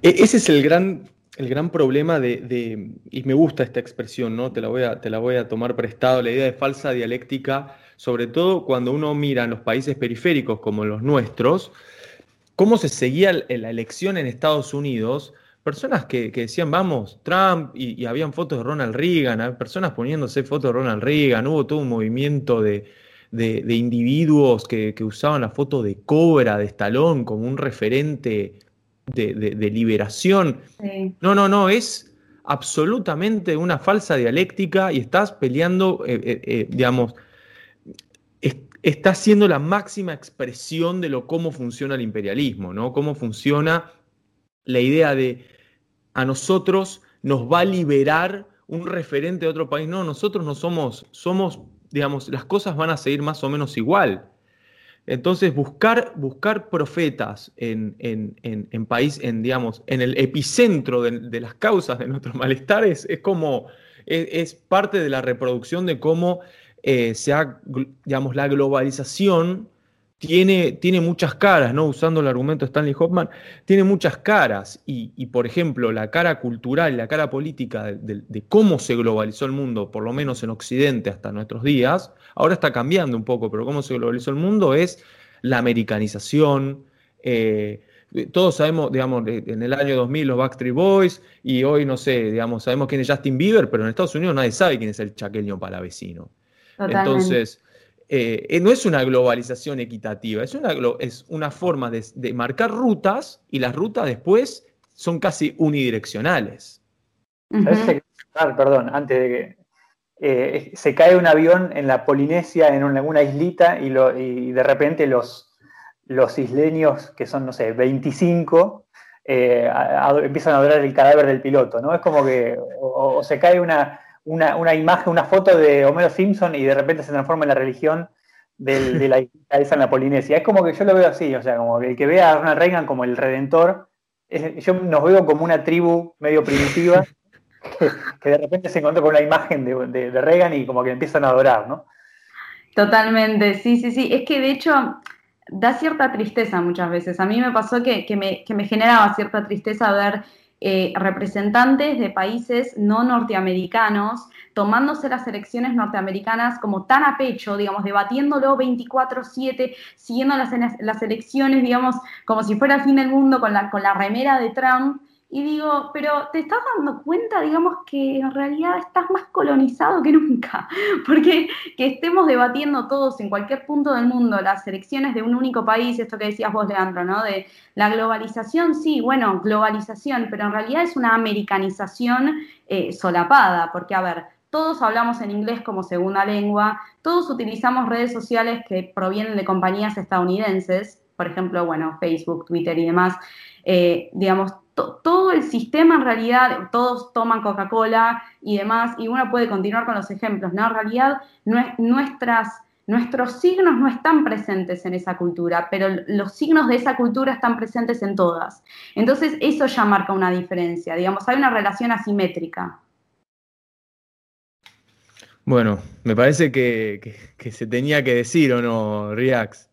e, ese es el gran, el gran problema de, y me gusta esta expresión, ¿no? Te la voy a, te la voy a tomar prestado, la idea de falsa dialéctica sobre todo cuando uno mira en los países periféricos como los nuestros, cómo se seguía la elección en Estados Unidos, personas que, decían, vamos, Trump, y, habían fotos de Ronald Reagan, personas poniéndose fotos de Ronald Reagan, hubo todo un movimiento de, individuos que, usaban la foto de Cobra, de Stallone, como un referente de, liberación. No, no, no, es absolutamente una falsa dialéctica y estás peleando, eh, eh, eh, digamos, está siendo la máxima expresión de lo cómo funciona el imperialismo, ¿no? Cómo funciona la idea de a nosotros nos va a liberar un referente de otro país. No, nosotros no somos, somos, digamos, las cosas van a seguir más o menos igual. Entonces, buscar, buscar profetas en, en, país, en, digamos, en el epicentro de, las causas de nuestros malestares es como, es, parte de la reproducción de cómo eh, digamos, la globalización tiene, tiene muchas caras, ¿no? Usando el argumento de Stanley Hoffman, tiene muchas caras. Y, por ejemplo, la cara cultural, la cara política de, cómo se globalizó el mundo, por lo menos en Occidente hasta nuestros días, ahora está cambiando un poco, pero cómo se globalizó el mundo es la americanización. Eh, todos sabemos, digamos, en el año 2000 los Backstreet Boys y hoy, no sé, digamos, sabemos quién es Justin Bieber, pero en Estados Unidos nadie sabe quién es el chaqueño palavecino. Entonces, eh, eh, no es una globalización equitativa, es una, es una forma de, marcar rutas y las rutas después son casi unidireccionales. Perdón, antes de que eh, se cae un avión en la Polinesia, en una, islita, y, de repente los, los isleños, que son, no sé, 25, empiezan a adorar el cadáver del piloto, ¿no? Es como que o se cae una, una, imagen, una foto de Homero Simpson y de repente se transforma en la religión de la esa en la Polinesia. Es como que yo lo veo así, o sea, como que el que vea a Ronald Reagan como el redentor, yo nos veo como una tribu medio primitiva que, de repente se encontró con una imagen de, Reagan y como que empiezan a adorar, ¿no? Totalmente, sí, sí, sí. Es que de hecho da cierta tristeza muchas veces. A mí me pasó que, me, que me generaba cierta tristeza ver eh, representantes de países no norteamericanos tomándose las elecciones norteamericanas como tan a pecho, digamos, debatiéndolo 24/7, siguiendo las, las elecciones, digamos, como si fuera el fin del mundo con la, con la remera de Trump, y digo, pero te estás dando cuenta, digamos, que en realidad estás más colonizado que <laughs> nunca, porque que estemos debatiendo todos en cualquier punto del mundo las elecciones de un único país, esto que decías vos, Leandro, ¿no? De la globalización, sí, bueno, globalización, pero en realidad es una americanización eh, solapada, porque, a ver, todos hablamos en inglés como segunda lengua, todos utilizamos redes sociales que provienen de compañías estadounidenses, por ejemplo, bueno, Facebook, Twitter y demás, eh, digamos, todo el sistema en realidad, todos toman Coca-Cola y demás, y uno puede continuar con los ejemplos, ¿no? En realidad, nuestras, nuestros signos no están presentes en esa cultura, pero los signos de esa cultura están presentes en todas. Entonces, eso ya marca una diferencia, digamos, hay una relación asimétrica. Bueno, me parece que, se tenía que decir o no, Riax.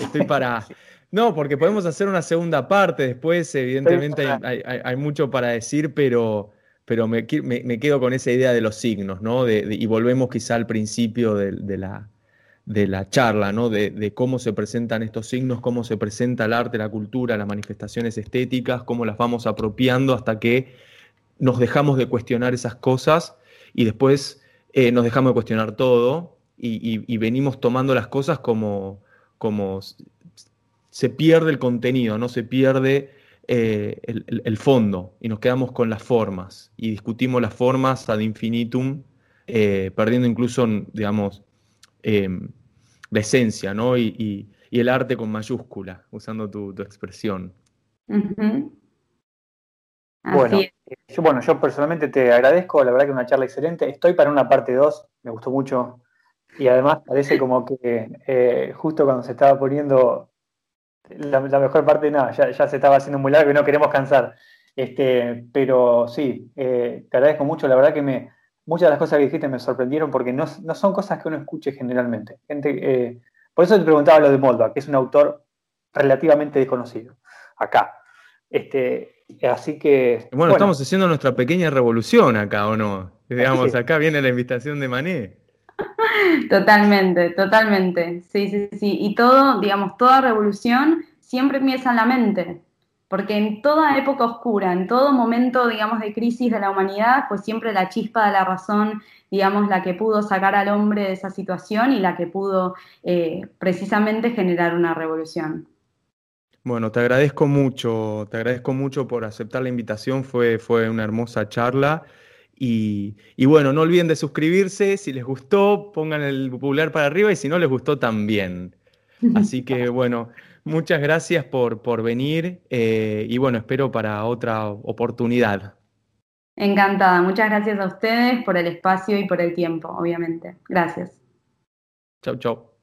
Estoy para... <laughs> No, porque podemos hacer una segunda parte después, evidentemente hay, mucho para decir, pero, pero me, quedo con esa idea de los signos, ¿no? y volvemos quizá al principio de, la, de la charla, ¿no? De, cómo se presentan estos signos, cómo se presenta el arte, la cultura, las manifestaciones estéticas, cómo las vamos apropiando hasta que nos dejamos de cuestionar esas cosas y después eh, nos dejamos de cuestionar todo y, venimos tomando las cosas como, como se pierde el contenido, no se pierde eh, el, fondo y nos quedamos con las formas y discutimos las formas ad infinitum, eh, perdiendo incluso, digamos, em, la esencia, ¿no? Y, el arte con mayúscula, usando tu, expresión. Bueno, yo, bueno, yo personalmente te agradezco, la verdad que una charla excelente. Estoy para una parte 2, me gustó mucho. Y además parece como que eh, justo cuando se estaba poniendo la, mejor parte, nada, ya, se estaba haciendo muy largo y no queremos cansar. Este, pero sí, eh, te agradezco mucho, la verdad que me, muchas de las cosas que dijiste me sorprendieron porque no, son cosas que uno escuche generalmente. Gente, eh, por eso te preguntaba lo de Moldva, que es un autor relativamente desconocido acá. Este, así que. Bueno, estamos haciendo nuestra pequeña revolución acá, ¿o no? Digamos, acá viene la invitación de Mané. Totalmente, totalmente. Sí, sí, sí. Y todo, digamos, toda revolución siempre empieza en la mente. Porque en toda época oscura, en todo momento, digamos, de crisis de la humanidad, pues siempre la chispa de la razón, digamos, la que pudo sacar al hombre de esa situación y la que pudo eh, precisamente generar una revolución. Bueno, te agradezco mucho, te agradezco mucho por aceptar la invitación, fue, fue una hermosa charla. Y, bueno, no olviden de suscribirse, si les gustó, pongan el popular para arriba y si no les gustó también. <laughs> Así que bueno, muchas gracias por, por venir eh, y bueno, espero para otra oportunidad. Encantada, muchas gracias a ustedes por el espacio y por el tiempo, obviamente. Gracias. Chau, chau.